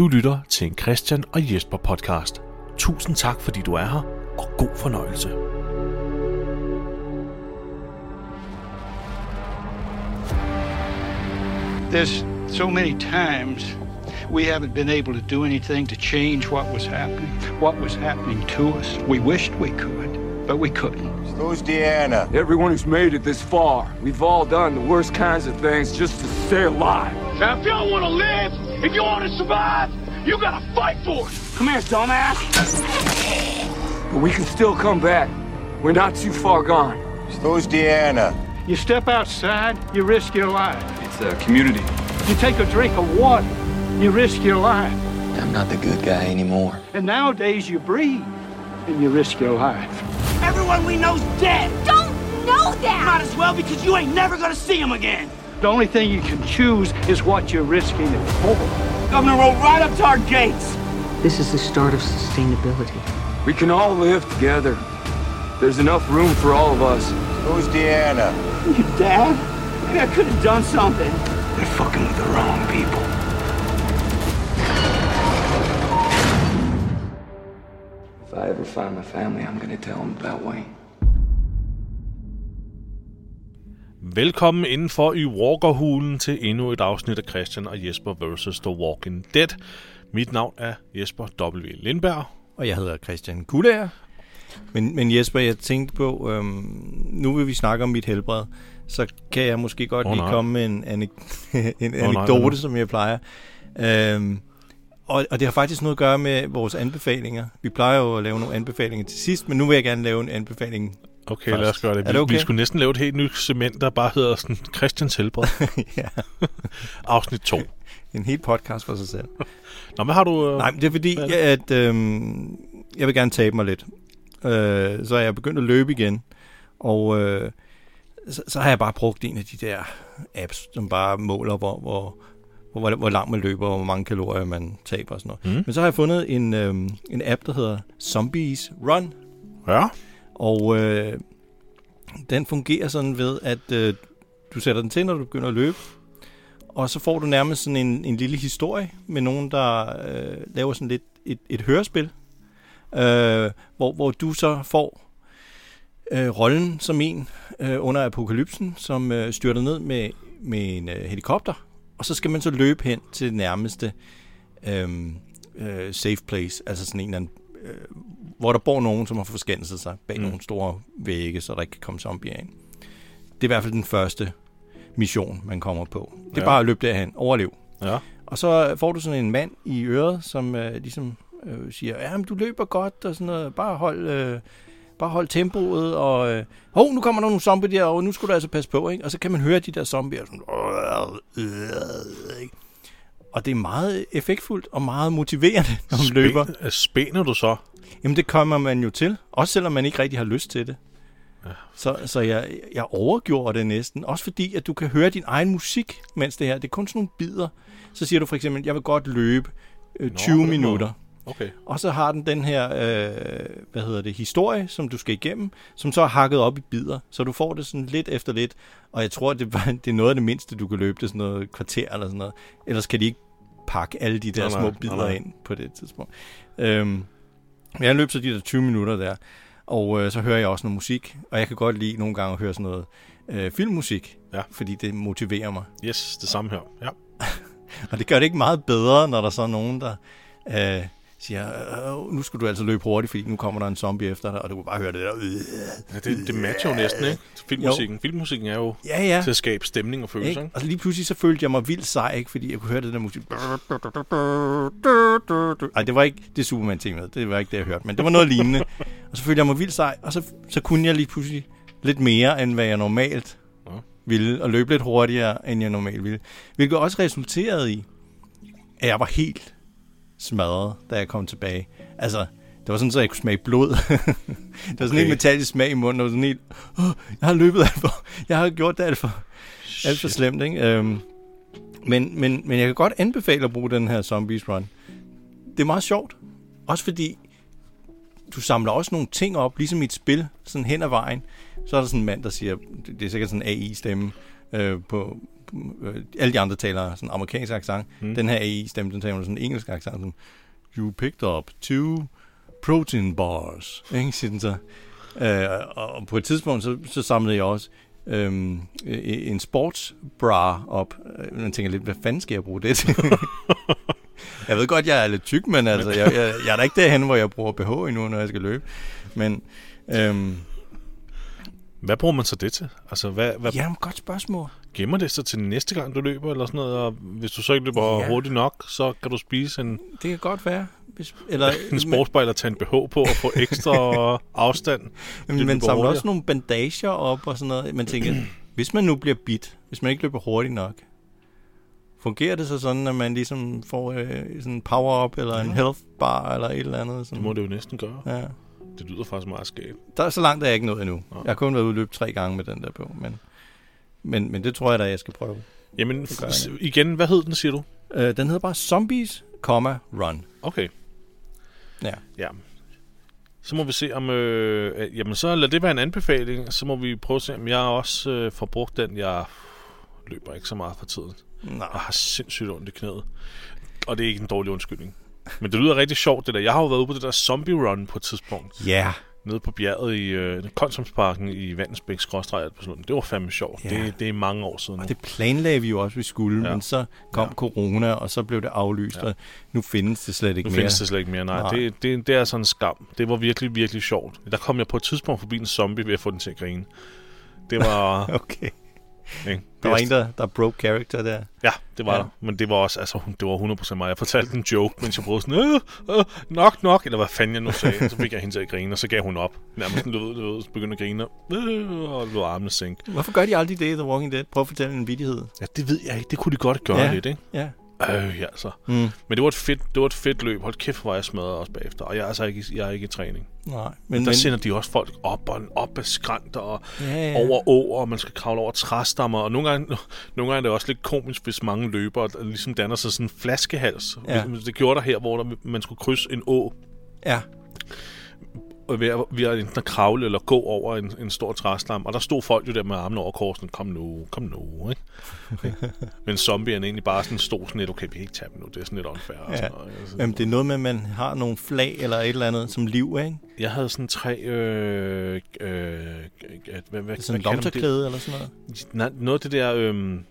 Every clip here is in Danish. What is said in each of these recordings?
Du lytter til en Christian og Jesper podcast. Tusind tak, fordi du er her, og god fornøjelse. There's so many times we haven't been able to do anything to change what was happening, what was happening to us. We wished we could, but we couldn't. Who's Deanna? Everyone who's made it this far, we've all done the worst kinds of things just to stay alive. Now, if y'all want to live, if you want to survive, you gotta fight for it. Come here, dumbass. But we can still come back. We're not too far gone. Who's Deanna? You step outside, you risk your life. It's a community. You take a drink of water, you risk your life. I'm not the good guy anymore. And nowadays you breathe, and you risk your life. Everyone we know's dead. Don't know that! Might as well because you ain't never gonna see him again. The only thing you can choose is what you're risking it for. Governor rode right up to our gates. This is the start of sustainability. We can all live together. There's enough room for all of us. Who's Deanna? You dad? Maybe I could have done something. They're fucking with the wrong people. If I ever find my family, I'm gonna tell them about Wayne. Velkommen indenfor i Walkerhulen til endnu et afsnit af Christian og Jesper vs. The Walking Dead. Mit navn er Jesper W. Lindberg. Og jeg hedder Christian Kullager. Men, men Jesper, jeg tænkte på, øhm, nu vil vi snakke om mit helbred, så kan jeg måske godt oh, lige nej. komme med en, anek- en nej, hvad anekdote, nu? som jeg plejer. Øhm, og, og det har faktisk noget at gøre med vores anbefalinger. Vi plejer jo at lave nogle anbefalinger til sidst, men nu vil jeg gerne lave en anbefaling. Okay, Først. lad os gøre det. Er Vi, det okay? vi skulle næsten lave et helt nyt cement, der bare hedder sådan Christians Helbred. ja, Afsnit 2. en helt podcast for sig selv. Nå, hvad har du... Øh... Nej, det er fordi, er at øhm, jeg vil gerne tabe mig lidt. Øh, så er jeg begyndt at løbe igen. Og øh, så, så har jeg bare brugt en af de der apps, som bare måler, hvor, hvor, hvor, hvor langt man løber, og hvor mange kalorier man taber og sådan noget. Mm. Men så har jeg fundet en, øhm, en app, der hedder Zombies Run. Ja, og øh, den fungerer sådan ved, at øh, du sætter den til, når du begynder at løbe. Og så får du nærmest sådan en, en lille historie med nogen, der øh, laver sådan lidt et, et hørespil. Øh, hvor, hvor du så får øh, rollen som en øh, under apokalypsen, som øh, styrter ned med, med en øh, helikopter. Og så skal man så løbe hen til det nærmeste øh, øh, safe place, altså sådan en eller anden øh, hvor der bor nogen, som har forskanset sig bag Mm. nogle store vægge, så der ikke kan komme zombier ind. Det er i hvert fald den første mission, man kommer på. Det er Ja. bare at løbe derhen, overlev. ja. Og så får du sådan en mand i øret, som øh, ligesom øh, siger, ja, men du løber godt, og sådan noget. Bare hold, øh, bare hold tempoet, og øh, hov, nu kommer der nogle zombier der, og nu skulle du altså passe på, ikke? Og så kan man høre de der zombier, sådan, øh, øh, ikke? Og det er meget effektfuldt og meget motiverende, når man løber. Spæ- øh, Spænder du så? Jamen det kommer man jo til, også selvom man ikke rigtig har lyst til det. Ja. Så, så jeg, jeg overgjorde det næsten, også fordi at du kan høre din egen musik, mens det her, det er kun sådan nogle bidder. Så siger du for eksempel, jeg vil godt løbe øh, Nå, 20 på den minutter. måde. Okay. Og så har den den her, øh, hvad hedder det, historie, som du skal igennem, som så er hakket op i bidder. Så du får det sådan lidt efter lidt. Og jeg tror, det, var, det er noget af det mindste, du kan løbe. Det sådan noget kvarter eller sådan noget. Ellers kan de ikke pakke alle de der Nej, små bidder nej, nej. ind på det tidspunkt. Øhm, jeg løb så de der 20 minutter der, og øh, så hører jeg også noget musik. Og jeg kan godt lide nogle gange at høre sådan noget øh, filmmusik, Ja. fordi det motiverer mig. Yes, det samme her. Ja. Og det gør det ikke meget bedre, når der så er nogen, der øh, siger, øh, nu skal du altså løbe hurtigt, fordi nu kommer der en zombie efter dig, og du kan bare høre det der. Øh. ja det, det matcher jo næsten, ikke? Filmmusikken. Filmmusikken er jo Ja, ja. til at skabe stemning og følelser, Ikke? Og lige pludselig så følte jeg mig vildt sej, ikke? fordi jeg kunne høre det der musik. Ej, det var ikke det Superman-temaet, det var ikke det, jeg hørte, men det var noget lignende. Og så følte jeg mig vildt sej, og så, så kunne jeg lige pludselig lidt mere, end hvad jeg normalt Ja. ville, og løbe lidt hurtigere, end jeg normalt ville. Hvilket også resulterede i, at jeg var helt smadret, da jeg kom tilbage. Altså, det var sådan, så jeg kunne smage blod. det var sådan Okay. en metallisk smag i munden, og sådan helt, oh, jeg har løbet alt for, jeg har gjort det alt for, alt for slemt, ikke? Øhm, men, men, men jeg kan godt anbefale at bruge den her Zombies Run. Det er meget sjovt. Også fordi, du samler også nogle ting op, ligesom i et spil, sådan hen ad vejen. Så er der sådan en mand, der siger, det er sikkert sådan en AI-stemme øh, på, alle de andre taler sådan amerikansk accent. Mm. Den her AI-stemme, den taler sådan en engelsk accent, sådan, you picked up two protein bars, ikke, siger den så. Øh, og på et tidspunkt, så, så samlede jeg også øhm, en sportsbra op. Øh, Man tænker lidt, hvad fanden skal jeg bruge det til? jeg ved godt, jeg er lidt tyk, men altså, jeg, jeg, jeg er da ikke derhen, hvor jeg bruger BH endnu, når jeg skal løbe. Men øhm, Hvad bruger man så det til? Altså, hvad, hvad jamen, godt spørgsmål. Gemmer det sig til næste gang, du løber, eller sådan noget? Og hvis du så ikke løber Ja. ja. hurtigt nok, så kan du spise en, Det kan godt være. Hvis, eller, en sportsbejl og tage en BH på og få ekstra afstand. Men, man samler også nogle bandager op og sådan noget. Man tænker, hvis man nu bliver bit, hvis man ikke løber hurtigt nok, fungerer det så sådan, at man ligesom får øh, sådan en power-up, eller en health bar, eller et eller andet? Sådan. Det må det jo næsten gøre. Ja. Det lyder faktisk meget skægt. Der er så langt, er jeg ikke nået endnu. Nå. Jeg har kun været ude løbe tre gange med den der på, men, men, men det tror jeg da, jeg skal prøve. Jamen, igen, hvad hed den, siger du? Øh, den hedder bare Zombies, comma, Run. Okay. Ja. Ja. Så må vi se om... Øh, jamen, så lad det være en anbefaling. Så må vi prøve at se, om jeg også øh, får brugt den. Jeg løber ikke så meget for tiden. Nej. Jeg har sindssygt ondt i knæet. Og det er ikke en dårlig undskyldning. Men det lyder rigtig sjovt, det der. Jeg har jo været ude på det der zombie run på et tidspunkt. Ja. Nede på bjerget i øh, Konsumsparken i Vandensbæk, skråstreg Alperslunden. Det var fandme sjovt. Ja. Det, det er mange år siden. nu. Og det planlagde vi jo også, vi skulle, ja. Men så kom ja. corona, og så blev det aflyst, ja. og nu findes det slet ikke Nu mere. findes det slet ikke mere, nej. Nej. nej. Det, det, det er sådan en skam. Det var virkelig, virkelig sjovt. Der kom jeg på et tidspunkt forbi en zombie ved at få den til at grine. Det var... Okay. Ikke? Der var en, der, der broke character der. Ja, det var Ja. der. Men det var også, altså, det var 100% mig. Jeg fortalte en joke, mens jeg prøvede sådan, øh, øh, nok, nok, eller hvad fanden jeg nu sagde. Så fik jeg hende til at grine, og så gav hun op. Nærmest sådan, du ved, du ved, så begyndte at grine, øh, og lå armene sænke. Hvorfor gør de aldrig det i The Walking Dead? Prøv at fortælle en vittighed. Ja, det ved jeg ikke. Det kunne de godt gøre Ja. lidt, ikke? Ja. Øh, ja, altså. Mm. Men det var et fedt, det var et fedt løb. Hold kæft, hvor jeg smadret også bagefter. Og jeg er altså ikke, jeg er ikke i træning. Nej. Men, Men, der men, sender de også folk op og op ad skrænter og ja, ja. over åer, og man skal kravle over træstammer. Og nogle gange, nogle gange er det også lidt komisk, hvis mange løber og ligesom danner sig sådan en flaskehals. Ja. Ja. Det gjorde der her, hvor der, man skulle krydse en å, Ja. Og ved ved at enten at kravle eller gå over en, en stor træstam. Og der stod folk jo der med armene over korsen. Kom nu, kom nu, ikke? Men zombierne egentlig bare sådan stod sådan lidt, okay, vi kan ikke tage dem nu, det er sådan lidt unfair. Og Ja. sådan noget, altså. Jamen, det er noget med, at man har nogle flag eller et eller andet som liv, ikke? Jeg havde sådan tre... Øh, øh, hvad, hvad, Sådan en lomterklæde eller sådan noget. Nej, noget af det der øhm,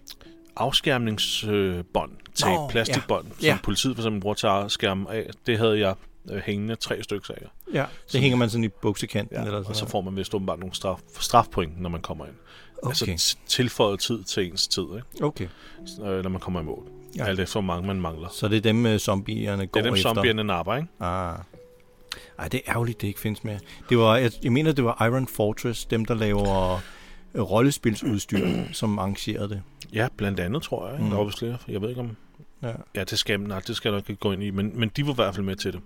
afskærmningsbånd, tape, Nå, plastikbånd, ja. som Ja. politiet for eksempel bruger til at skærme af, det havde jeg øh, hængende tre stykker af. Ja. Det hænger man sådan i buksekanten Ja, eller sådan og så får man vist åbenbart nogle straf, strafpoint, når man kommer ind. Okay. Altså tilføjet tid til ens tid, ikke? Okay. Øh, når man kommer i mål. Ja. Alt efter, hvor mange man mangler. Så det er dem, øh, zombierne går Det er dem, efter. zombierne napper, ikke? Ah. Ej, det er ærgerligt, det ikke findes mere. Det var, jeg, jeg mener, det var Iron Fortress, dem der laver øh, rollespilsudstyr, som arrangerede det. Ja, blandt andet, tror jeg. Mm. Der var vist flere. Jeg ved ikke om... Ja. Ja, det skal, nej, det skal jeg nok ikke gå ind i, men, men de var i hvert fald med til det.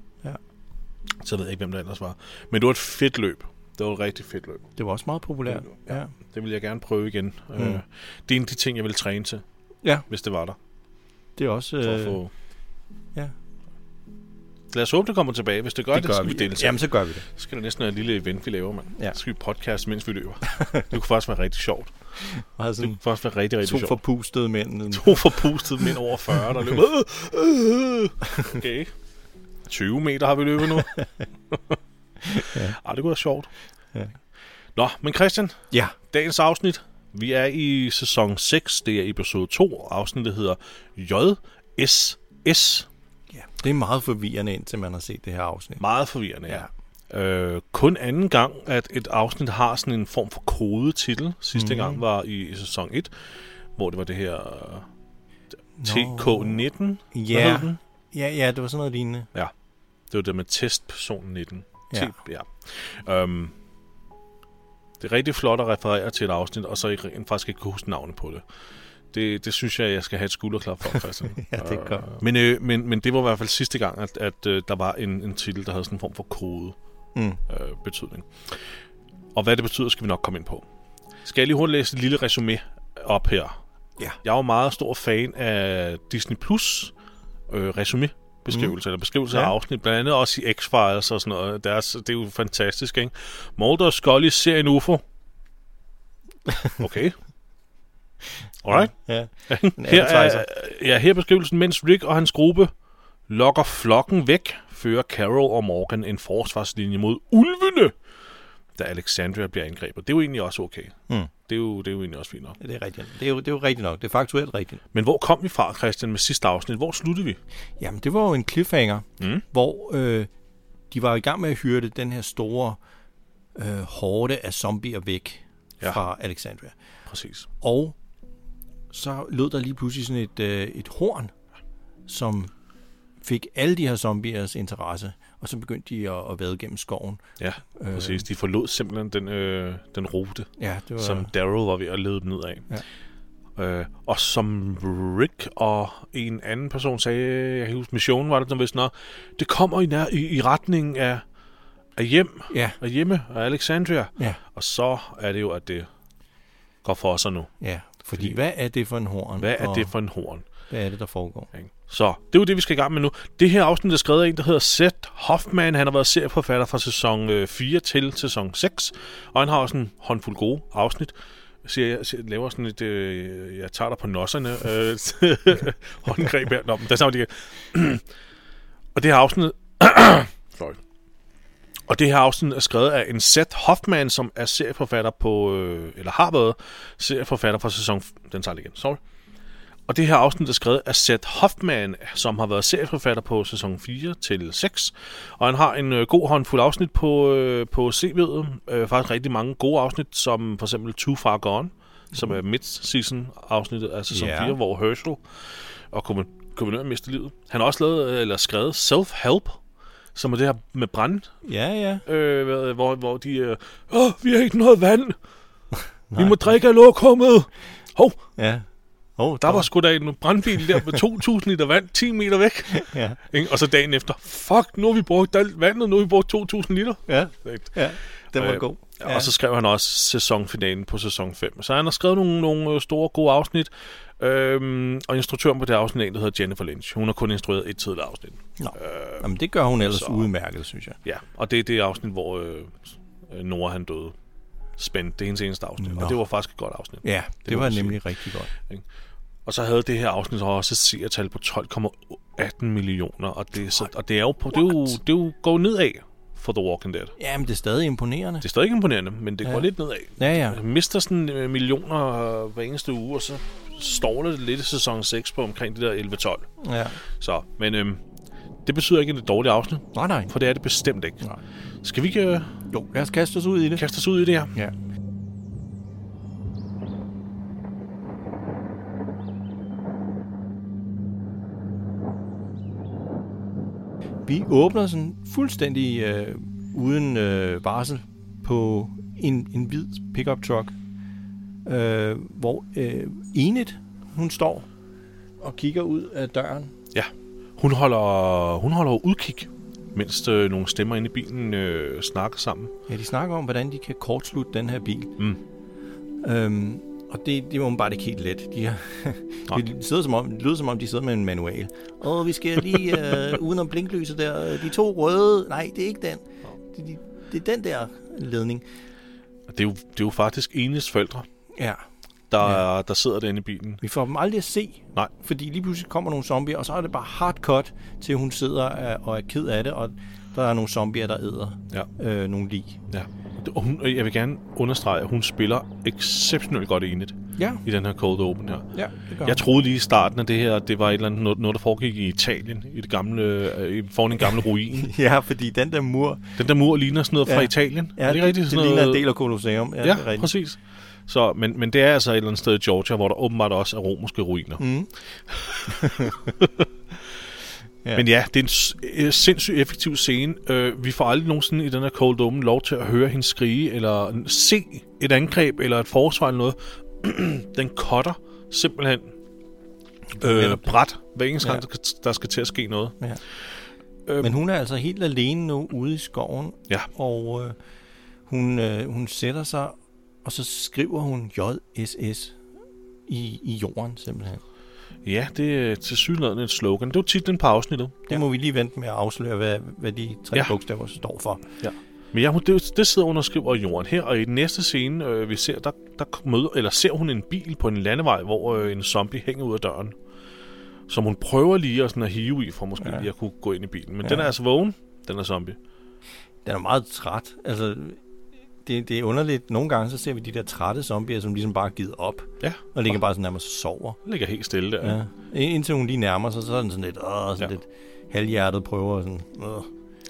Så ved jeg ikke, hvem der ellers var. Men det var et fedt løb. Det var et rigtig fedt løb. Det var også meget populært. Ja. Det vil jeg gerne prøve igen. Mm. Øh, det er en af de ting, jeg vil træne til, ja, hvis det var der. det er også... For Øh, at få... ja. Lad os håbe, det kommer tilbage. Hvis det gør det, det gør så skal vi. deltage. Jamen, så gør vi det. Så skal det næsten være et lille event, vi laver, mand. Ja. Så skal vi podcast, mens vi løber. det kunne faktisk være rigtig sjovt. Havde Det kunne faktisk være rigtig, rigtig to sjovt. forpustede mænd. To forpustede mænd over 40, der løber. Okay. 20 meter har vi løbet nu. ja. Ej, det kunne være sjovt. Ja. Nå, men Christian, Ja. dagens afsnit. Vi er i sæson 6, det er episode 2. Afsnittet hedder JSS. ja. Det er meget forvirrende, indtil man har set det her afsnit. Meget forvirrende, ja. Øh, kun anden gang, at et afsnit har sådan en form for kodetitel. Sidste mm. gang var i, i sæson 1, hvor det var det her øh, TK19. Hvad Ja. Ja, ja, det var sådan noget lignende. Det var det med testperson 19. Ja. Ja. ja. Um, det er rigtig flot at referere til et afsnit, og så ikke rent faktisk ikke kunne huske navnet på det. Det, det synes jeg, jeg skal have et skulderklap for, Christian. Ja, det er godt. Øh, men, øh, men, men det var i hvert fald sidste gang, at, at øh, der var en, en titel, der havde sådan en form for kode Mm. øh, betydning. Og hvad det betyder, skal vi nok komme ind på. Skal jeg lige hurtigt læse et lille resume op her? Ja. Jeg er jo meget stor fan af Disney Plus øh, resume beskrivelse, mm. eller beskrivelse Ja. af afsnit, blandt andet også i X-Files og sådan noget. Deres, det er jo fantastisk, ikke? Mulder og Scully ser en UFO. Okay. Alright? Ja. En Her er, ja, her er beskrivelsen, mens Rick og hans gruppe lokker flokken væk, fører Carol og Morgan en forsvarslinje mod ulvene, da Alexandria bliver angrebet. Det er jo egentlig også okay. Mm. Det, er jo, det er jo egentlig også fint nok. Ja, det er rigtigt. Det er, jo, det er jo rigtigt nok. Det er faktuelt rigtigt. Men hvor kom vi fra, Christian, med sidste afsnit? Hvor sluttede vi? Jamen, det var jo en cliffhanger, Mm. hvor øh, de var i gang med at hyrde den her store øh, horde af zombier væk Ja. fra Alexandria. Præcis. Og så lød der lige pludselig sådan et, øh, et horn, som fik alle de her zombiers interesse, og så begyndte de at, at vade gennem skoven. Ja, øh. præcis. De forlod simpelthen den, øh, den rute, Ja, det var... som Daryl var ved at lede dem ned af. Ja. Øh, og som Rick og en anden person sagde, jeg kan huske, missionen var det, vidste nok, det kommer i, nær, i, i retning af, af hjem, Ja, af hjemme, af Alexandria. ja, Og så er det jo, at det går for sig nu. ja. Fordi hvad er det for en horn? Hvad er det for en horn? Hvad er det, der foregår? Ikke? Så det er jo det, vi skal i gang med nu. Det her afsnit er skrevet af en, der hedder Seth Hoffman. Han har været serieforfatter fra sæson øh, 4 til sæson 6. Og han har også en håndfuld gode afsnit. Så jeg, så jeg laver sådan et, øh, jeg tager dig på nosserne, øh, håndgreb her. Nå, men der er de Og det her afsnit, sorry. Og det her afsnit er skrevet af en Seth Hoffman, som er serieforfatter på, øh, eller har været serieforfatter fra sæson, den tager jeg igen, sorry. Og det her afsnit er skrevet af Seth Hoffman, som har været serieforfatter på sæson 4 til 6. Og han har en øh, god håndfuld afsnit på, øh, på CV'et. Øh, faktisk rigtig mange gode afsnit, som for eksempel Too Far Gone, som er mid-season afsnittet af sæson Ja. 4, hvor Herschel og guvernøren mister livet. Han har også lavet, øh, eller skrevet Self-Help, som er det her med brand, Ja, ja. øh, hvor, hvor de... Øh, Åh, vi har ikke noget vand. vi må drikke af lokummet. Hov, Ja. Oh, der var sgu da en brandbil der med 2.000 liter vand 10 meter væk. Ja, Ikke? Og så dagen efter, fuck, nu har vi brugt alt vandet, nu har vi brugt 2.000 liter. ja, ja. Den var Øh, god. Ja. Og så skrev han også sæsonfinalen på sæson 5. Så han har skrevet nogle, nogle øh, store, gode afsnit. Øhm, og instruktøren på det afsnit er der hedder Jennifer Lynch. Hun har kun instrueret et tidligere afsnit. Nå. Jamen, det gør hun ellers så- udmærket, synes jeg. Ja, og det er det afsnit, hvor øh, øh, Nora han døde. Spændt. Det hendes eneste afsnit. Nå. Og det var faktisk et godt afsnit. Ja, det, det var man sige. nemlig rigtig godt. Og så havde det her afsnit også et seertal på 12,18 millioner. Og det, så, og det er jo, på, det er jo, det er jo går nedad for The Walking Dead. Ja, men det er stadig imponerende. Det er stadig imponerende, men det ja. går lidt nedad. Ja, ja. Man mister sådan øh, millioner øh, hver eneste uge, og så står det lidt i sæson 6 på omkring det der 11-12. ja. Så, men øhm, det betyder ikke, at det er et dårligt afsnit, Nej, nej. for det er det bestemt ikke. Nej. Skal vi ikke øh, Jo, lad os kaste os ud i det. kaste os ud i det her? Ja. Vi åbner sådan fuldstændig øh, uden øh, varsel på en, en hvid pickup truck, øh, hvor øh, Enid, hun står og kigger ud af døren. Ja. Hun holder, hun holder udkig, mens øh, nogle stemmer inde i bilen øh, snakker sammen. Ja, de snakker om, hvordan de kan kortslutte den her bil. Mm. Øhm, og det, det var bare ikke helt let. De har, det, sidder som om, det lyder som om, de sidder med en manual. Og vi skal lige øh, udenom blinklyset der. De to røde. Nej, det er ikke den. Det, det, det er den der ledning. Det er jo, det er jo faktisk Enes forældre, Ja. Der, ja. der sidder derinde i bilen. Vi får dem aldrig at se. Nej. Fordi lige pludselig kommer nogle zombier, og så er det bare hard cut, til hun sidder og er ked af det, og der er nogle zombier, der æder Ja. øh, nogle lig. ja. Og hun, jeg vil gerne understrege, at hun spiller exceptionelt godt Enid Ja, i den her Cold Open her. ja, det gør Jeg troede lige i starten af det her, at det var et eller andet, noget, noget der foregik i Italien, i det gamle, øh, i- foran en gamle ruin. Ja, fordi den der mur, Den der mur ligner sådan noget fra Ja. Italien. ja, er det, rigtigt? det Sådan ligner en noget- del af Colosseum. Ja, Ja, det er rigtigt. præcis. Så, men, men det er altså et eller andet sted i Georgia, hvor der åbenbart også er romerske ruiner. Mm. Ja. Men ja, det er en øh, sindssygt effektiv scene. Øh, vi får aldrig nogensinde i den her Cold Open lov til at høre hende skrige, eller se et angreb, eller et forsvar eller noget. den cutter simpelthen øh, bræt, hver eneste Ja. gang, der, der skal til at ske noget. Ja. Øhm. Men hun er altså helt alene nu ude i skoven, Ja. og øh, hun, øh, hun sætter sig, og så skriver hun JSS i, i jorden simpelthen. Ja, det er til synligheden et slogan. Det var titlen på afsnittet. Det må vi lige vente med at afsløre, hvad, hvad de tre Ja. ja. bogstaver står for. Ja. Men ja, hun, det, det sidder hun og skriver jorden her, og i den næste scene, øh, vi ser, der, der møder, eller ser hun en bil på en landevej, hvor øh, en zombie hænger ud af døren. Som hun prøver lige at, sådan at hive i, for måske ja. lige at kunne gå ind i bilen. Men ja. den er altså vågen, den er zombie. Den er meget træt. Altså, det, det er underligt. Nogle gange så ser vi de der trætte zombier, som ligesom bare er givet op. Ja. Og ligger bare sådan nærmest sover. Den ligger helt stille der. Ja. Indtil hun lige nærmer sig, så er den sådan lidt, åh, sådan Ja. ja. lidt halvhjertet prøver. Sådan, åh.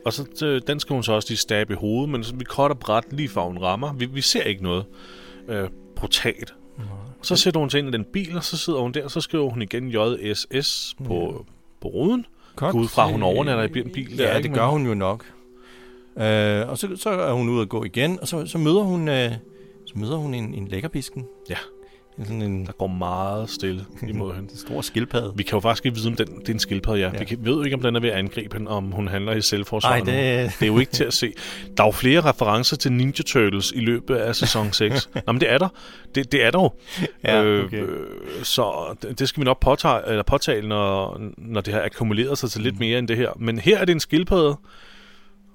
Og så, den skal hun så også lige stabbe i hovedet, men så vi cutter bræt lige for hun rammer. Vi, vi ser ikke noget øh, brutalt. Så sætter hun sig ind i den bil, og så sidder hun der, og så skriver hun igen JSS på, på ruden. Gå ud fra, hun overnatter i en bil. Der, Ja, det gør hun jo nok. Øh, og så, så er hun ude at gå igen, og så, så møder hun, øh, så møder hun en, en lækkerbisken. Ja. En sådan en Der går meget stille imod hende. stor skildpadde. Vi kan jo faktisk ikke vide, om den, det er en skildpadde, ja. ja. Vi kan, ved jo ikke, om den er ved at angribe hende, om hun handler i selvforsvar. Nej, det- det er jo ikke til at se. Der er jo flere referencer til Ninja Turtles i løbet af sæson 6. Nå, men det er der. Det, det er der jo. Ja, okay. øh, så det, det skal vi nok påtage, eller påtale, når, når det har akkumuleret sig til lidt mere end det her. Men her er det en skildpadde,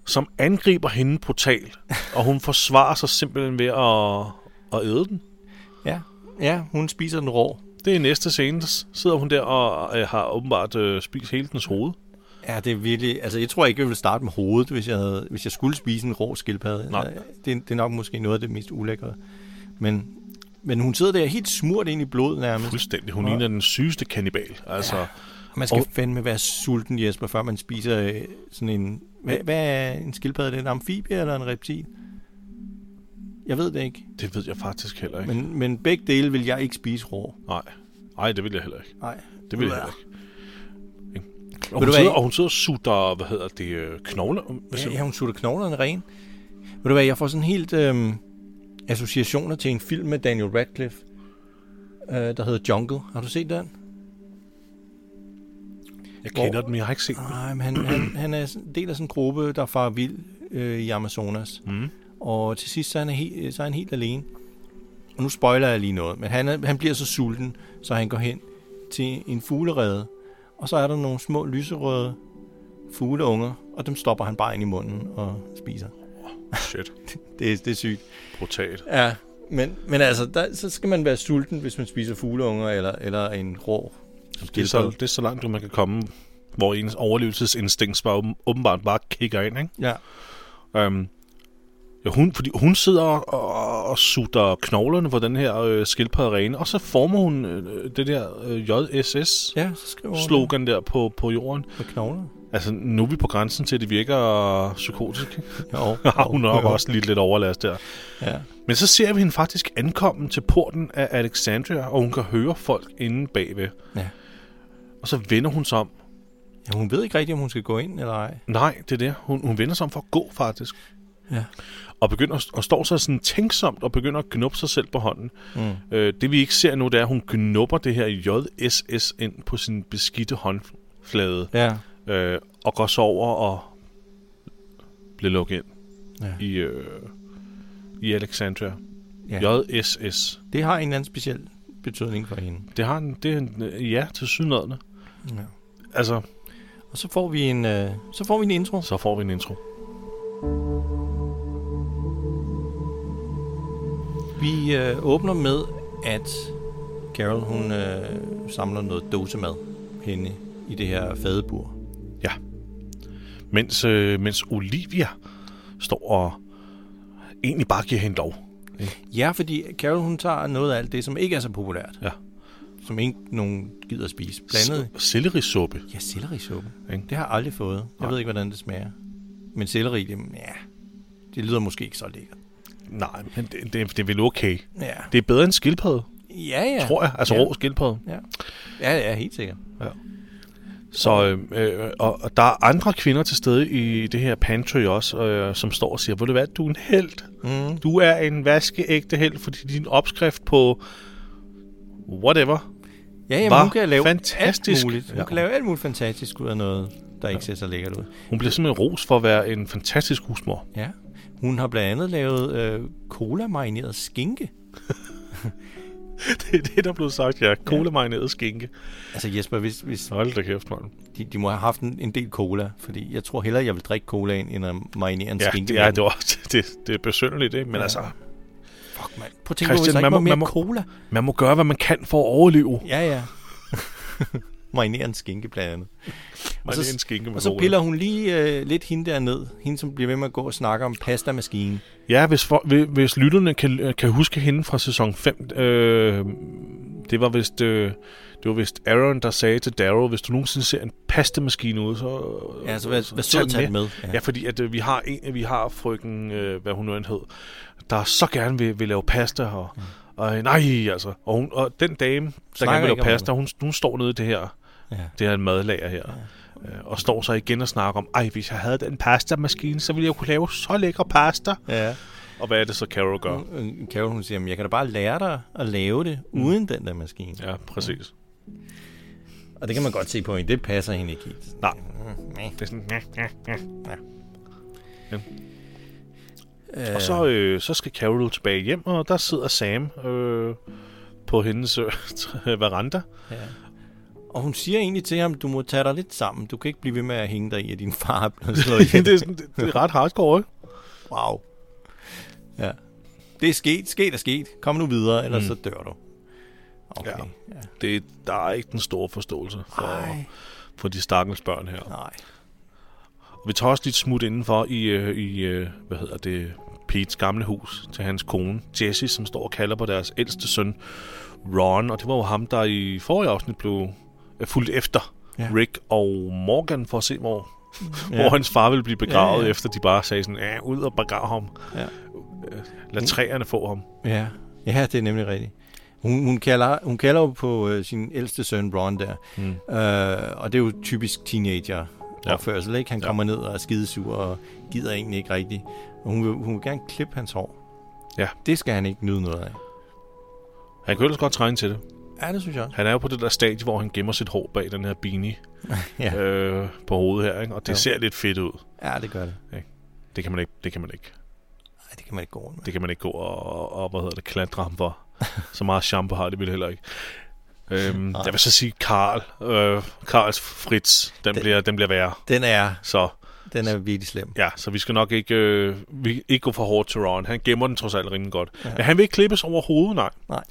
som angriber hende brutalt, og hun forsvarer sig simpelthen ved at, at æde den. Ja, ja, hun spiser den rå. Det er næste scene, der sidder hun der og øh, har åbenbart øh, spist hele dens hoved. Ja, det er virkelig... Altså, jeg tror ikke, jeg ville starte med hovedet, hvis jeg, havde, hvis jeg skulle spise en rå skildpadde. Nej. Altså, Det, det er nok måske noget af det mest ulækre. Men, men hun sidder der helt smurt ind i blod nærmest. Fuldstændig. Hun ligner den sygeste kannibal. Altså, ja. Og man skal Og- fandme være sulten, Jesper, før man spiser øh, sådan en... Hvad, hvad er en skildpadde? Er det en amfibie eller en reptil? Jeg ved det ikke. det ved jeg faktisk heller ikke. Men, men begge dele vil jeg ikke spise rå. Nej. Nej, det vil jeg heller ikke. Nej. Det vil jeg heller ikke. Og, hun hvad, sidder, og hun sidder og sutter, hvad hedder det, øh, knogler. Hvad Ja, ja, hun sutter knoglerne ren. Ved du hvad, jeg får sådan helt øhm, associationer til en film med Daniel Radcliffe, øh, der hedder Jungle. Har du set den? Jeg kender den, men jeg har ikke set den. Nej, men han, han, han er en del af sådan en gruppe, der far vild øh, i Amazonas. Mm. Og til sidst så er, han helt, så er han helt alene. Og nu spoiler jeg lige noget, men han, er, han bliver så sulten, så han går hen til en fuglerede. Og så er der nogle små lyserøde fugleunger, og dem stopper han bare ind i munden og spiser. Shit. Det, er- det er sygt. Brutalt. Ja, men, men altså, der, så skal man være sulten, hvis man spiser fugleunger eller, eller en rå Det er, så, det er så langt, man kan komme, hvor ens overlevelsesinstinkt bare åben- åbenbart bare kigger ind, ikke? Ja. Um, ja, hun, fordi hun sidder og, og, og sutter knoglerne på den her øh, skildpadde rene, og så former hun øh, det der øh, JSS Ja, der på, på jorden. Med knogler. Altså, nu er vi på grænsen til, at det virker psykotisk. Jo, hun nok også lidt lidt overlast der. Ja. Men så ser vi hende faktisk ankomme til porten af Alexandria, og hun kan høre folk inde bagved. Ja. Og så vender hun sig om. ja, hun ved ikke rigtigt, om hun skal gå ind eller ej. Nej, det er det. Hun, hun vender sig om for at gå, faktisk. Ja. Og begynder og står så sådan tænksomt og begynder at knuppe sig selv på hånden. Mm. Øh, det vi ikke ser nu, det er, at hun knupper det her JSS ind på sin beskidte håndflade. Ja. Øh, og går så over og bliver lukket ind ja. i, øh, i Alexandria. ja. JSS. Det har en eller anden speciel betydning for hende. Det har en, det er en, øh, ja til sydnødende. Ja. Altså, Og så får vi en, øh, så får vi en intro. så får vi en intro. Vi øh, åbner med, at Carol, hun øh, samler noget dåsemad henne i det her fadebur. Ja. Mens, øh, mens Olivia står og egentlig bare giver hende lov. Ja, fordi Carol, hun tager noget af alt det, som ikke er så populært. Ja. Som ikke nogen gider at spise. Blandet, S- sellerisuppe. ja, sellerisuppe. Ikke? Det har jeg aldrig fået. Jeg Nej. ved ikke, hvordan det smager. Men selleri, det, ja, det lyder måske ikke så lækkert. Nej, men det, det, det er vel okay. Ja, Det er bedre end skildpadde, ja. ja. tror jeg. Altså ja. rå skildpadde. Ja. ja, ja, helt sikkert. Så, øh, øh, og, og der er andre kvinder til stede i det her pantry også, øh, som står og siger, ved du hvad, du er en held. Mm. Du er en vaskeægte held, fordi din opskrift på whatever. Ja, jamen, Var hun kan lave fantastisk. alt muligt. Hun Ja. kan lave alt muligt fantastisk ud af noget, der ikke ser så lækkert ud. Hun bliver simpelthen ros for at være en fantastisk husmor. Ja. Hun har blandt andet lavet øh, cola-marineret skinke. det er det, der blev sagt, ja. Cola marineret skinke. Altså Jesper, hvis, hvis Hold da kæft, mand. de, de må have haft en, en del cola, fordi jeg tror hellere, jeg vil drikke cola end at marinere en Ja, skinke. det er, det, var, det, det er besynderligt, ikke? Men ja. altså, Fuck, mand. Prøv at tænke på, hvis Christian, ikke man må- mere man må- cola. man må gøre, hvad man kan for at overleve. Ja, ja. marinere en skinke blandt andet. Og så- så, en skinke med Og så piller hun lige øh, lidt hende der ned. Hende, som bliver ved med at gå og snakke om pastamaskinen. Ja, hvis, for, hvis, hvis lytterne kan, kan huske hende fra sæson 5, øh, det var vist... Øh, det var vist Aaron, der sagde til Daryl, hvis du nogensinde ser en pastemaskine ude, så... Ja, så vær, vær tag sød den den med. Ja, fordi at, øh, vi har en, vi har frøken, øh, hvad hun nu end hed, der så gerne vil, vil lave pasta, og, mm. og nej, altså. Og, hun, og den dame, der Snakker gerne vil lave pasta, hun, hun står nede i det her, Ja. det her madlager her, ja. øh, og står så igen og snakker om, ej, hvis jeg havde den pastamaskine, så ville jeg kunne lave så lækre pasta. ja. Og hvad er det så, Carol gør? Øh, Carol, hun siger, "Men jeg kan da bare lære dig at lave det, mm. uden den der maskine. Ja, præcis. Og det kan man godt se på hende. Det passer hende ikke helt. Nej. Det er sådan, ja, ja, ja. Øh, Og så, øh, så skal Carol tilbage hjem, og der sidder Sam øh, på hendes øh, veranda. Ja. Og hun siger egentlig til ham, du må tage dig lidt sammen. Du kan ikke blive ved med at hænge dig i, at din far er blevet slået ihjel. det, er sådan, det, det er ret hardcore, ikke? Wow. Ja. Det er sket. Sket er sket. Kom nu videre, ellers mm. så dør du. Okay. Ja. ja. Det, der er ikke den store forståelse for, Ej. for de stakkels børn her. Nej. Og vi tager også lidt smut indenfor i, øh, i øh, hvad hedder det, Pete's gamle hus til hans kone, Jessie, som står og kalder på deres ældste søn, Ron. Og det var jo ham, der i forrige afsnit blev øh, fulgt efter Ja. Rick og Morgan for at se, hvor, Ja. ja. hvor hans far ville blive begravet, Ja, ja, efter de bare sagde sådan, ja, ud og begrav ham. Ja. Lad træerne få ham. Ja, ja det er nemlig rigtigt. Hun, hun, kalder, hun kalder jo på øh, sin ældste søn, Ron, der. Mm. Øh, og det er jo typisk teenager Ja. opførsel, ikke? Han Ja. kommer ned og er skidesur og gider egentlig ikke rigtigt. Og hun vil, hun vil gerne klippe hans hår. Ja. Det skal han ikke nyde noget af. Han kan ellers godt trænge til det. Ja, det synes jeg også. Han er jo på det der stadie, hvor han gemmer sit hår bag den her beanie Ja. øh, på hovedet her, ikke? og det Jo. ser lidt fedt ud. ja, det gør det. Det kan man ikke, det kan man ikke. Nej, det kan man ikke gå rundt med. Det kan man ikke gå og, og, og hvad hedder det, klatre ham for. Så meget shampoo har det vel heller ikke. Øhm, jeg vil så sige Karl, øh, Karls Fritz, den, Den- bliver, den bliver værre. Den er, Så den er virkelig slem. ja, så vi skal nok ikke, øh, vi, ikke gå for hårdt til Ron. Han gemmer den trods alt rimelig godt. Ja. Men han vil ikke klippes over hovedet, nej. Nej.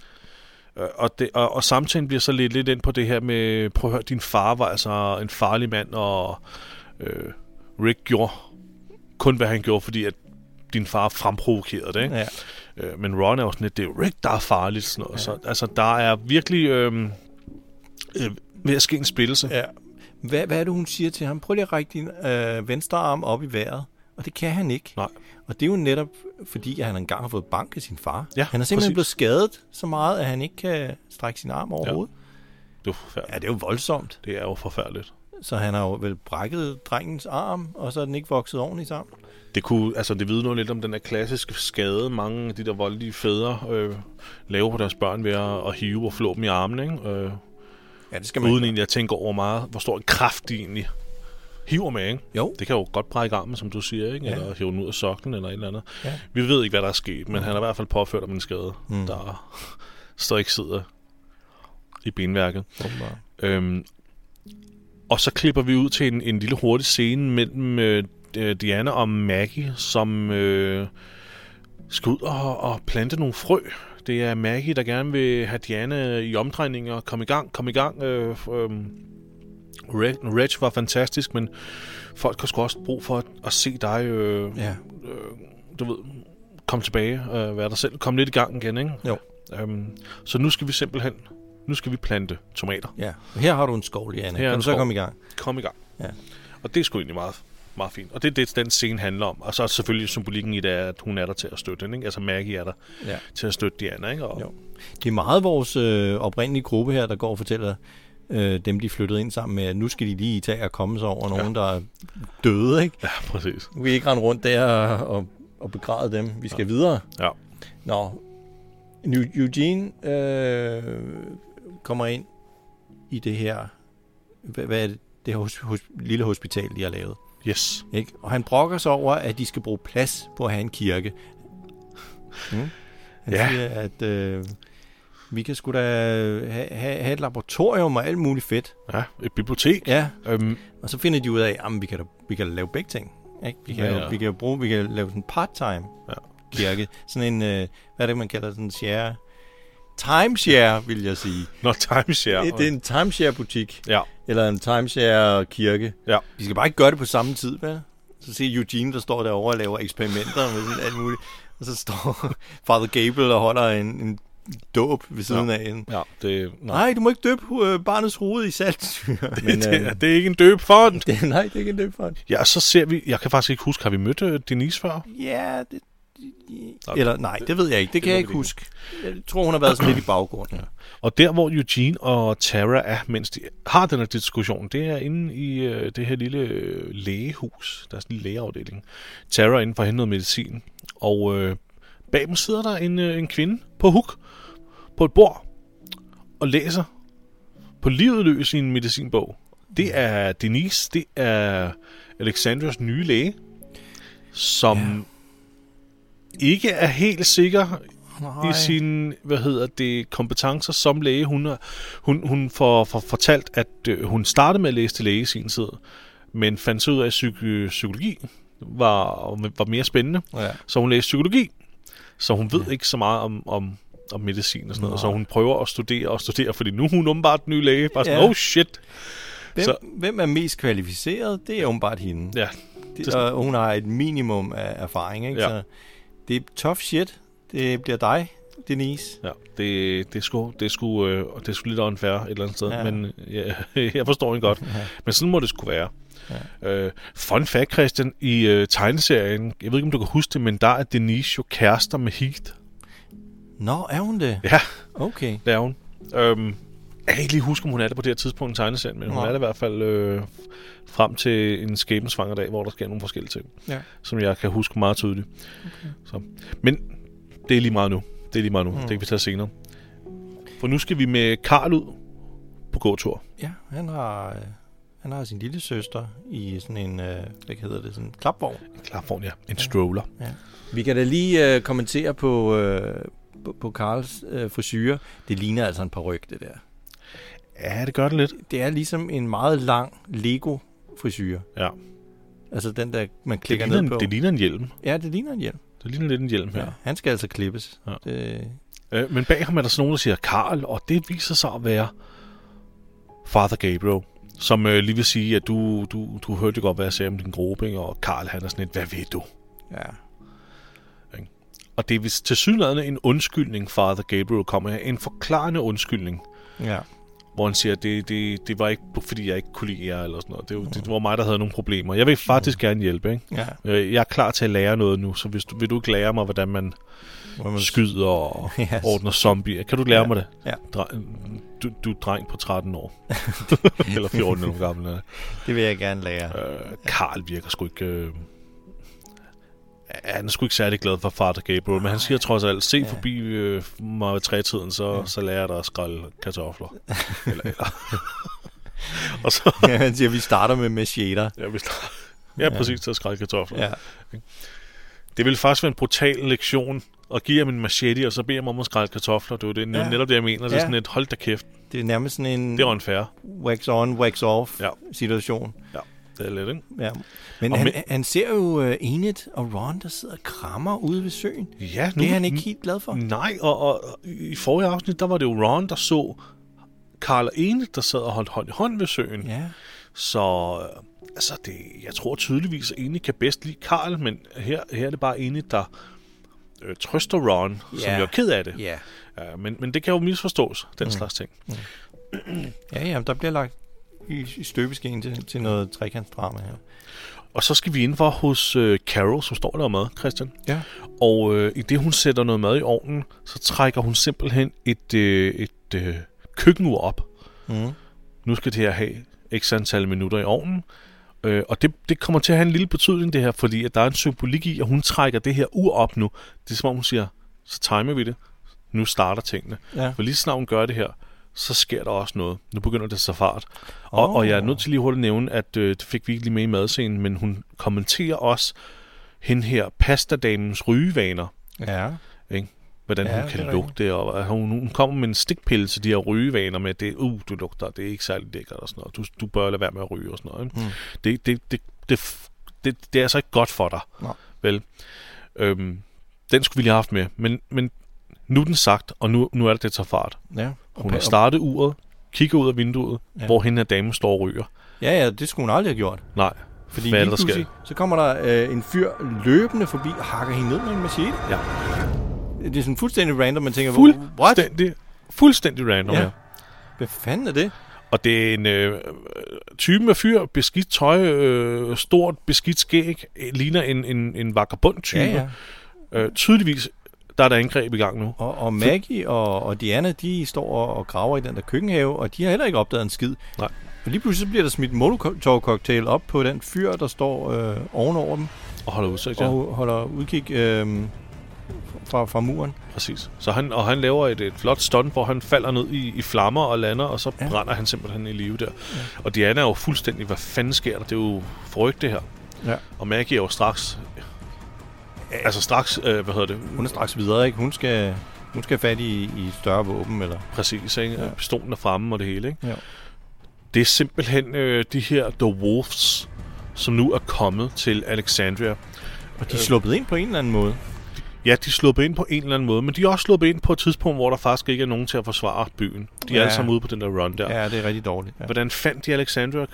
Øh, Og, det, og, og samtalen bliver så lidt, lidt ind på det her med, prøv at høre, din far var altså en farlig mand, og øh, Rick gjorde kun, hvad han gjorde, fordi at din far fremprovokerede det, ikke? Ja. Øh, men Ron er jo sådan lidt, det er jo Rick, der er farligt. Sådan noget. Ja. Så, altså, der er virkelig øh, øh, ved at ske en spillelse. ja. Hvad, hvad er det, hun siger til ham? Prøv lige at række din øh, venstre arm op i vejret. Og det kan han ikke. Nej. Og det er jo netop fordi, at han engang har fået bank af sin far. Ja, han er simpelthen præcis. blevet skadet så meget, at han ikke kan strække sin arm over Ja. Det er, jo forfærdeligt. Ja, det er jo voldsomt. det er jo forfærdeligt. Så han har jo vel brækket drengens arm, og så er den ikke vokset ordentligt sammen. Det, kunne, altså, det vidner lidt om den her klassiske skade, mange af de der voldelige fædre øh, laver på deres børn ved at, at hive og flå dem i armen. Ikke? Øh, Ja, det skal uden egentlig at tænke over meget, hvor stor en kraft de egentlig hiver med. Ikke? Jo. Det kan jo godt brække armen, som du siger, ikke? Ja. eller hive den ud af soklen eller et eller andet. Ja. Vi ved ikke, hvad der er sket, men han har i hvert fald påført ham en skade, mm. der står ikke sidder i benværket. Åbenbart. Øhm, og så klipper vi ud til en, en lille hurtig scene mellem øh, øh, Diana og Maggie, som øh, skal ud og, og plante nogle frø. Det er Maggie, der gerne vil have Diana i omdrejninger og komme i gang. Kom i gang. Øh, øh, Reg, var fantastisk, men folk har sgu også brug for at, at se dig, øh, Ja. du ved, komme tilbage, øh, være dig selv, komme lidt i gang igen, ikke? Jo. Øhm, så nu skal vi simpelthen, nu skal vi plante tomater. Ja. Her har du en skov, Liane. Her er Kan du så skov. komme i gang? Kom i gang. Ja. Og det er sgu egentlig meget, meget fint. Og det er det, den scene handler om. Og så er selvfølgelig symbolikken i det, er, at hun er der til at støtte hende. Ikke? Altså Maggie er der Ja. til at støtte Diana. Ikke? Og, Jo. Det er meget vores øh, oprindelige gruppe her, der går og fortæller øh, dem, de flyttede ind sammen med, at nu skal de lige tage og komme sig over nogen, der er døde, ikke? ja, præcis. Nu vil vi ikke rende rundt der og, og, begræde dem. Vi skal ja. videre. Ja. Nå, Eugene øh, kommer ind i det her, hvad, hvad er det, det her hos, hos, lille hospital, de har lavet. Yes. Ikke? Og han brokker sig over, at de skal bruge plads på at have en kirke. Mm. Han Ja. siger, at øh, Vi kan sgu da have, have, have et laboratorium og alt muligt fedt. Ja, et bibliotek. Ja, Øhm, og så finder de ud af, at vi kan da, vi kan da lave begge ting. Ikke? Vi, kan Ja, ja, vi kan bruge, vi kan lave sådan en part-time Ja. kirke. Sådan en, øh, hvad er det, man kalder sådan en share? Timeshare, vil jeg sige. Når timeshare. Det, det er en timeshare-butik. Ja. Eller en timeshare-kirke. Ja. Vi skal bare ikke gøre det på samme tid, vel? Så se Eugene, der står derovre og laver eksperimenter med sådan alt muligt. Og så står Father Gabriel og holder en, en dåb ved siden Ja. af en. Ja, det, nej. Nej, du må ikke døbe øh, barnets hoved i saltsyre. Men, det, det, det er ikke en døbfond. det, nej, det er ikke en døbfond. Ja, så ser vi... Jeg kan faktisk ikke huske, har vi mødt øh, Denise før? Ja, det... Okay. Eller nej, det ved jeg ikke. Det kan må jeg ikke huske. Jeg tror, hun har været sådan lidt i baggrunden. Og der, hvor Eugene og Tara er, mens de har den her diskussion, det er inde i øh, det her lille øh, lægehus. Der er sådan en lille lægeafdeling. Tara er inde for at hente noget medicin. Og øh, bag dem sidder der en, øh, en kvinde på huk på et bord og læser på livet løs i en medicinbog. Det er Denise, det er Alexandras nye læge, som ja. Ikke er helt sikker i sine, hvad hedder det, kompetencer som læge. Hun, hun, hun får, får fortalt, at øh, hun startede med at læse til læge i sin tid, men fandt så ud af, at psyk- psykologi var, var mere spændende. Ja. Så hun læste psykologi, så hun ved ja. ikke så meget om, om, om medicin og sådan noget. Så hun prøver at studere og studere, fordi nu er hun åbenbart den nye læge. Bare sådan, Ja. oh shit. Hvem, Så- hvem er mest kvalificeret? Det er åbenbart hende. Ja, Det, og hun har et minimum af erfaring, ikke? Ja. Så det er tough shit. Det bliver dig, Denise. Ja, det, det er sgu, det sgu, øh, det er sgu lidt unfair et eller andet sted, Ja. men ja, jeg forstår hende godt. Ja. Men sådan må det sgu være. Ja. Øh, fun fact, Christian, i øh, tegneserien, jeg ved ikke, om du kan huske det, men der er Denise jo kærester med Heath. Nå, er hun det? Ja, Okay. det er hun. Øhm, jeg kan ikke lige huske, om hun er det på det her tidspunkt i tegneserien, men hun Nej. er det i hvert fald øh, frem til en skæbensvangerdag, hvor der sker nogle forskellige ting, Ja. som jeg kan huske meget tydeligt. Okay. Så. Men det er lige meget nu. Det er lige meget nu. Mm. Det kan vi tage senere. For nu skal vi med Karl ud på gåtur. Ja, han har, øh, han har sin lille søster i sådan en, øh, hvad hedder det, sådan en klapvogn. En klapvogn, ja. En stroller. Ja. Vi kan da lige øh, kommentere på, øh, på, på Karls øh, frisyr. Det ligner altså en paryk, det der. Ja, det gør det lidt. Det er ligesom en meget lang Lego-frisyr. Ja. Altså den der, man klikker ned på. en, det ligner en hjelm. Ja, det ligner en hjelm. Det ligner lidt en hjelm her. Ja. Han skal altså klippes. Ja. Det, Øh, men bag ham er der sådan nogen, der siger Karl, og det viser sig at være Father Gabriel, som øh, lige vil sige, at du, du, du hørte godt, hvad jeg sagde om din gruppe, ikke? og Karl han er sådan et, hvad ved du? ja. Og det er til synligheden en undskyldning, Father Gabriel kommer her. En forklarende undskyldning, ja. Hvor han siger, at det, det, det var ikke, fordi jeg ikke kunne lide jer, eller sådan noget. Det, var- det var mig, der havde nogle problemer. Jeg vil faktisk gerne hjælpe, ikke? Ja. Øh, Jeg er klar til at lære noget nu, så hvis du, vil du ikke lære mig, hvordan man Hvor man skyder og Yes. ordner zombier. Kan du lære Ja. mig det? Ja. Dre- du, du er dreng på 13 år. eller 14 eller hvor gammel. Det vil jeg gerne lære. Øh, Karl virker sgu ikke... Øh, han er sgu ikke særlig glad for Father Gabriel, men han siger trods alt, se ja. forbi øh, mig trætiden, så, ja. så lærer jeg dig at skrælle kartofler. eller, eller. og så... Ja, han siger, vi starter med machete. Ja, hvis der, ja, præcis til at skrælle kartofler. Ja. Det ville faktisk være en brutal lektion at give ham en machete, og så bede ham om at skrælle kartofler. Det er det, Ja. ja. netop det, jeg mener. Det er Ja. sådan et, hold da kæft, Det er nærmest sådan en det var unfair. wax on, wax off Ja. situation. Ja, det er lidt, ikke? Ja. Men Og han, med- han ser jo uh, Enid og Ron, der sidder og krammer ude ved søen. Ja, Det er han ikke helt glad for. Nej, og, og, i forrige afsnit, der var det jo Ron, der så Karl og Enid, der sad og holdt hånd i hånd ved søen. Ja. Så øh, altså det, jeg tror tydeligvis, at Enid kan bedst lide Karl, men her, her er det bare Enid, der øh, trøster Ron, som Ja. jo er ked af det. Ja. Ja, men, men det kan jo misforstås, den mm. slags ting. Ja, ja, der bliver lagt i, i støbeskeen til, til noget trekantsdrama her. Og så skal vi indenfor hos øh, Carol, som står der mad, Christian. Ja. Og øh, i det hun sætter noget mad i ovnen, så trækker hun simpelthen et, øh, et øh, køkkenur op. Mm. Nu skal det her have x antal minutter i ovnen. Øh, og det, det kommer til at have en lille betydning, det her, fordi at der er en symbolik i, at hun trækker det her ur op nu. Det er som om hun siger, så timer vi det. Nu starter tingene. Ja. For lige så snart hun gør det her, så sker der også noget. Nu begynder det tage fart. Og, Åh. og jeg er nødt til lige hurtigt at nævne, at øh, det fik vi ikke lige med i madscenen, men hun kommenterer også hende her pastadamens rygevaner. Ja. Ikke? hvordan Ja, hun det kan er lugte, og hun, hun kommer med en stikpille til de her rygevaner med, det, uh, du lugter, det er ikke særlig lækkert og sådan noget. Du, du bør lade være med at ryge og sådan noget. Ikke? Mm. Det, det, det, det, det, det er altså ikke godt for dig. Nej. Vel? Øhm, den skulle vi lige have haft med. Men, men nu er den sagt, og nu, nu er det, det tager fart. Ja. Hun har startet uret, kigger ud af vinduet, ja. Hvor hende her dame står og ryger. Ja, ja, det skulle hun aldrig have gjort. Nej, Fordi hvad er lige der sker? så kommer der øh, en fyr løbende forbi og hakker hende ned med en machete. Ja. Det er sådan fuldstændig random, man tænker, what? Fuldstændig, fuldstændig random Ja. ja. Hvad fanden er det? Og det er en øh, type med fyr, beskidt tøj, øh, stort beskidt skæg, øh, ligner en, en, en vagabond type. Ja, ja. Øh, tydeligvis, der er der angreb i gang nu. Og, og Maggie og, og Diana, de står og, og graver i den der køkkenhave, og de har heller ikke opdaget en skid. Nej. Og lige pludselig bliver der smidt molotov-cocktail op på den fyr, der står øh, ovenover dem, Og holder udsigt, ja. og holder udkig øh, fra, fra muren. Præcis. Så han, og han laver et, et flot stunt, hvor han falder ned i, i flammer og lander, og så Ja. brænder han simpelthen i live der. Ja. Og Diana er jo fuldstændig, hvad fanden sker der? Det er jo forrygt det her. Ja. Og Maggie er jo straks... Altså straks, øh, hvad hedder det? Hun er straks videre, ikke? Hun skal, hun skal have fat i, i større våben, eller... Præcis, ikke? Ja. Pistolen er fremme og det hele, ikke? Ja. Det er simpelthen øh, de her The Wolves, som nu er kommet til Alexandria. Og de er sluppet ind på en eller anden måde. Ja, de er sluppet ind på en eller anden måde, men de er også sluppet ind på et tidspunkt, hvor der faktisk ikke er nogen til at forsvare byen. De er Ja. alle sammen ude på den der run der. Ja, det er rigtig dårligt. Ja. Hvordan fandt de Alexandria?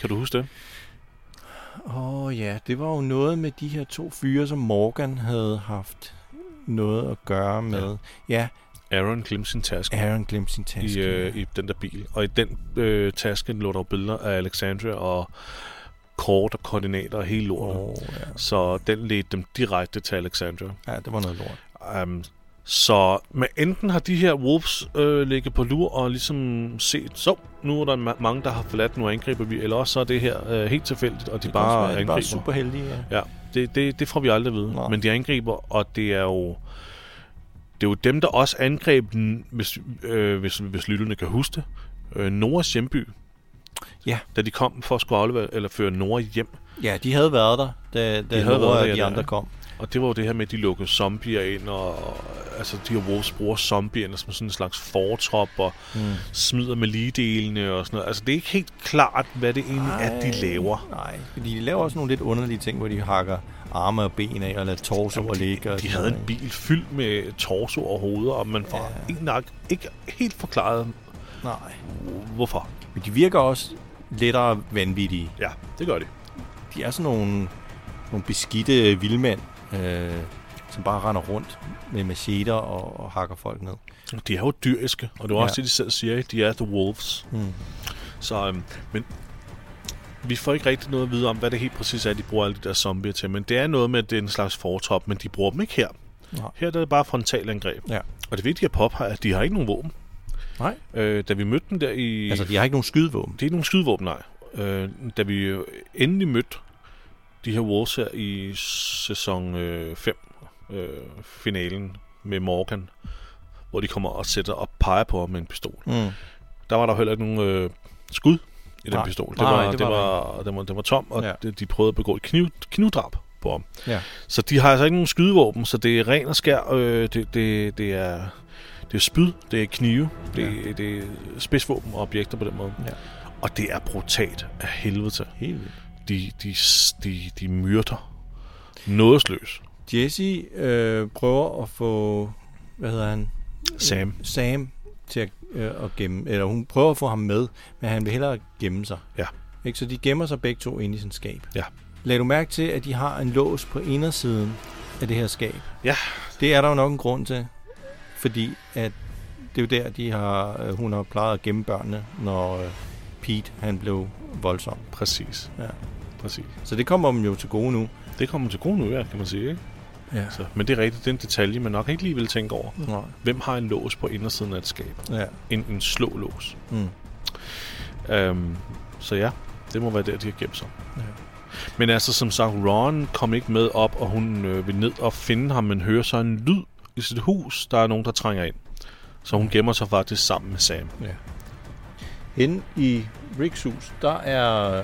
Kan du huske det? Åh oh, ja, det var jo noget med de her to fyre, som Morgan havde haft noget at gøre med. Ja, Aaron glemte sin taske ja Aaron glemte sin taske. i, øh, i den der bil. Og i den øh, taske lå der billeder af Alexandria og kort og koordinater og hele lortet. Åh, ja. Så den ledte dem direkte til Alexandria. ja, det var noget lort. Um, så men enten har de her Wolves øh, ligget på lur og ligesom set, så nu er der ma- mange, der har forladt, nu angriber vi, eller også så er det her øh, helt tilfældigt, og de Det bare de angriber. bare super heldige, ja. Ja, det, det, det får vi aldrig at vide. Nej. Men de angriber, og det er jo det er jo dem, der også angreb hvis, øh, hvis, hvis lytterne kan huske det, øh, Noras hjemby. Ja. Da de kom for at skulle aflevere, eller føre Nora hjem. Ja, de havde været der, da, da De de Nora og de andre ja. kom. Og det var jo det her med, at de lukkede zombier ind, og, altså de her Wolves bruger zombierne som sådan en slags fortrop, og mm. smider med ligedelene og sådan noget. Altså det er ikke helt klart, hvad det egentlig er, de laver. Nej, fordi de laver også nogle lidt underlige ting, hvor de hakker arme og ben af og lader torso og ligge. og De havde en bil fyldt med torso og hoveder, og man får Ja. ikke, nok, ikke helt forklaret? Nej, hvorfor. men de virker også lettere vanvittige. Ja, det gør de. De er sådan nogle, nogle beskidte vildmænd, øh, som bare render rundt med macheter og, og hakker folk ned. De er jo dyriske, og det er Ja. også det, de selv siger, de er the wolves. Mm. Så, øhm, men vi får ikke rigtig noget at vide om, hvad det helt præcis er, de bruger alle de der zombier til. Men det er noget med, at det er en slags fortrop, men de bruger dem ikke her. Nej. Her der er det bare frontalangreb. Ja. Og det vigtige at påpege, at de har ikke nogen våben. Nej, Øh, da vi mødte dem der i... altså de har ikke nogen skydevåben. Det er ikke nogen skydevåben, nej. Øh, da vi endelig mødte de her Wolves her i sæson 5, øh, finalen med Morgan, hvor de kommer og sætter og peger på ham med en pistol. Mm. Der var der heller ikke nogen øh, skud i den Nej. pistol. Det Nej, var, det det var var, det var, det var tom, og Ja. ja. de, de prøvede at begå et kniv, knivdrab på ham. Ja. Så de har altså ikke nogen skydevåben, så det er ren og skær. Øh, det, det, det er det er spyd, det er knive, det, ja. det er spidsvåben og objekter på den måde. Ja. Og det er brutalt af helvede til. Helt vildt. De, de, de, de myrder nådesløs. Jesse øh, prøver at få, hvad hedder han? Sam. Sam til at, øh, at gemme, eller hun prøver at få ham med, men han vil hellere gemme sig. Ja. Ikke? Så de gemmer sig begge to inde i et skab. Ja. Lad du mærke til, at de har en lås på indersiden af det her skab? Ja. Det er der jo nok en grund til, fordi at det er jo der, de har, øh, hun har plejet at gemme børnene, når øh, Pete han blev voldsom. Præcis. Ja. Præcis. Så det kommer dem jo til gode nu. Det kommer til gode nu, ja, kan man sige. Ikke? Ja. Så, men det er rigtigt, det er en detalje, man nok ikke lige vil tænke over. Nej. Hvem har en lås på indersiden af et skab? Ja. En, en slå lås. Mm. Øhm, så ja, det må være der, de har gemt sig. Ja. Men altså, som sagt, Ron kom ikke med op, og hun øh, vil ned og finde ham, men hører så en lyd i sit hus. Der er nogen, der trænger ind. Så hun gemmer sig faktisk sammen med Sam. Ja. Hende i Ricks hus, der er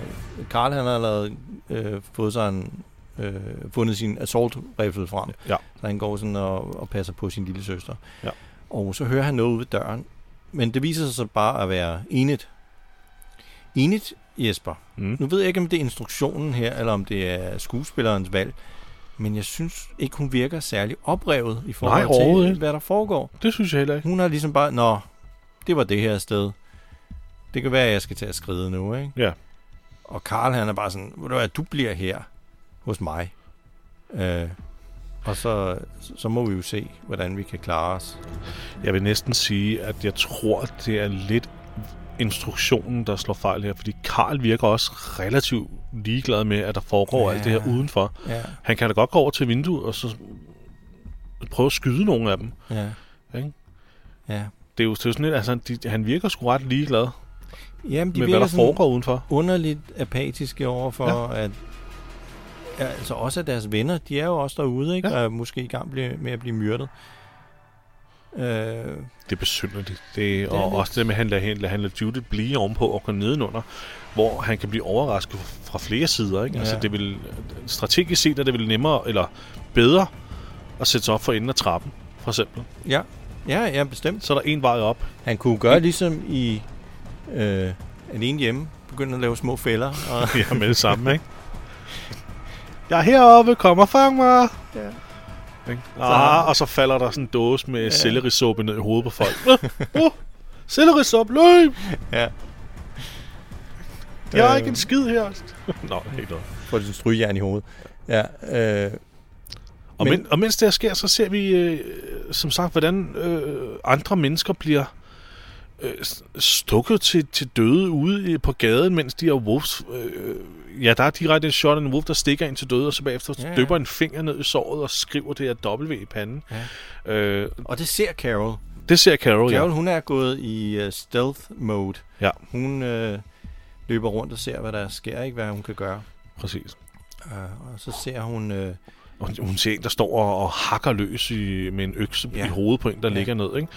Karl, han har allerede øh, fået sig en, øh, fundet sin assault rifle frem. Ja. Så han går sådan og, og passer på sin lille søster. Ja. Og så hører han noget ude ved døren. Men det viser sig så bare at være enigt. Enigt, Jesper. Mm. Nu ved jeg ikke, om det er instruktionen her, eller om det er skuespillerens valg. Men jeg synes ikke, hun virker særlig oprevet i forhold Nej, til, hvad der foregår. Det synes jeg heller ikke. Hun har ligesom bare, nå, det var det her sted. Det kan være, at jeg skal til at skride nu, ikke? Ja. Og Karl, han er bare sådan, ved du hvad, du bliver her hos mig. Øh, og så, så må vi jo se, hvordan vi kan klare os. Jeg vil næsten sige, at jeg tror, at det er lidt instruktionen, der slår fejl her, fordi Karl virker også relativt ligeglad med, at der foregår Ja. alt det her udenfor. Ja, Han kan da godt gå over til vinduet og så prøve at skyde nogle af dem. ja. Ikke? Ja, Det er jo, det er jo sådan lidt, altså, de, han virker sgu ret ligeglad Jamen, de med, hvad der foregår udenfor. underligt apatiske over for, ja. at ja, altså også at deres venner, de er jo også derude, ikke? Ja. Og er måske i gang med at blive myrdet. Øh, Det er besynderligt. Det, og lidt- også det med, at han lader, han lader, han lader Judith blive ovenpå og gå nedenunder, hvor han kan blive overrasket fra flere sider. Ikke? Ja. Altså, Ja. det vil, strategisk set er det vel nemmere, eller bedre, at sætte sig op for enden af trappen, for eksempel. ja. ja, ja, bestemt. Så er der en vej op. Han kunne gøre ligesom i øh, Alene Hjemme, begynde at lave små fælder. Og, Ja, med det samme, ikke? Jeg er heroppe, kom og fang mig! Ja. Ikke? Ah, og så falder der sådan en dåse med ja. sellerisuppe ned i hovedet på folk. uh, uh, sellerisuppe, løb! ja. Jeg er Øh. ikke en skid her. Nå, helt noget. Får sådan en strygejern i hovedet. Ja, øh, Og, Men- men, og mens det her sker, så ser vi øh, som sagt, hvordan øh, andre mennesker bliver øh, stukket til, til døde ude på gaden, mens de her wolves... Øh, ja, der er direkte en shot af en wolf, der stikker ind til døde, og så bagefter Ja, ja, dypper en finger ned i såret og skriver det her W i panden. Ja. Øh, og det ser Carol. det ser Carol, Carol, ja. hun er gået i uh, stealth mode. Ja, Hun øh, løber rundt og ser, hvad der sker, ikke hvad hun kan gøre. præcis. Uh, og så ser hun... Øh, hun- hun ser en, der står og, og hakker løs i, med en økse ja. Ja. i hovedet på en, der Ja. ja. ligger ned. Ikke?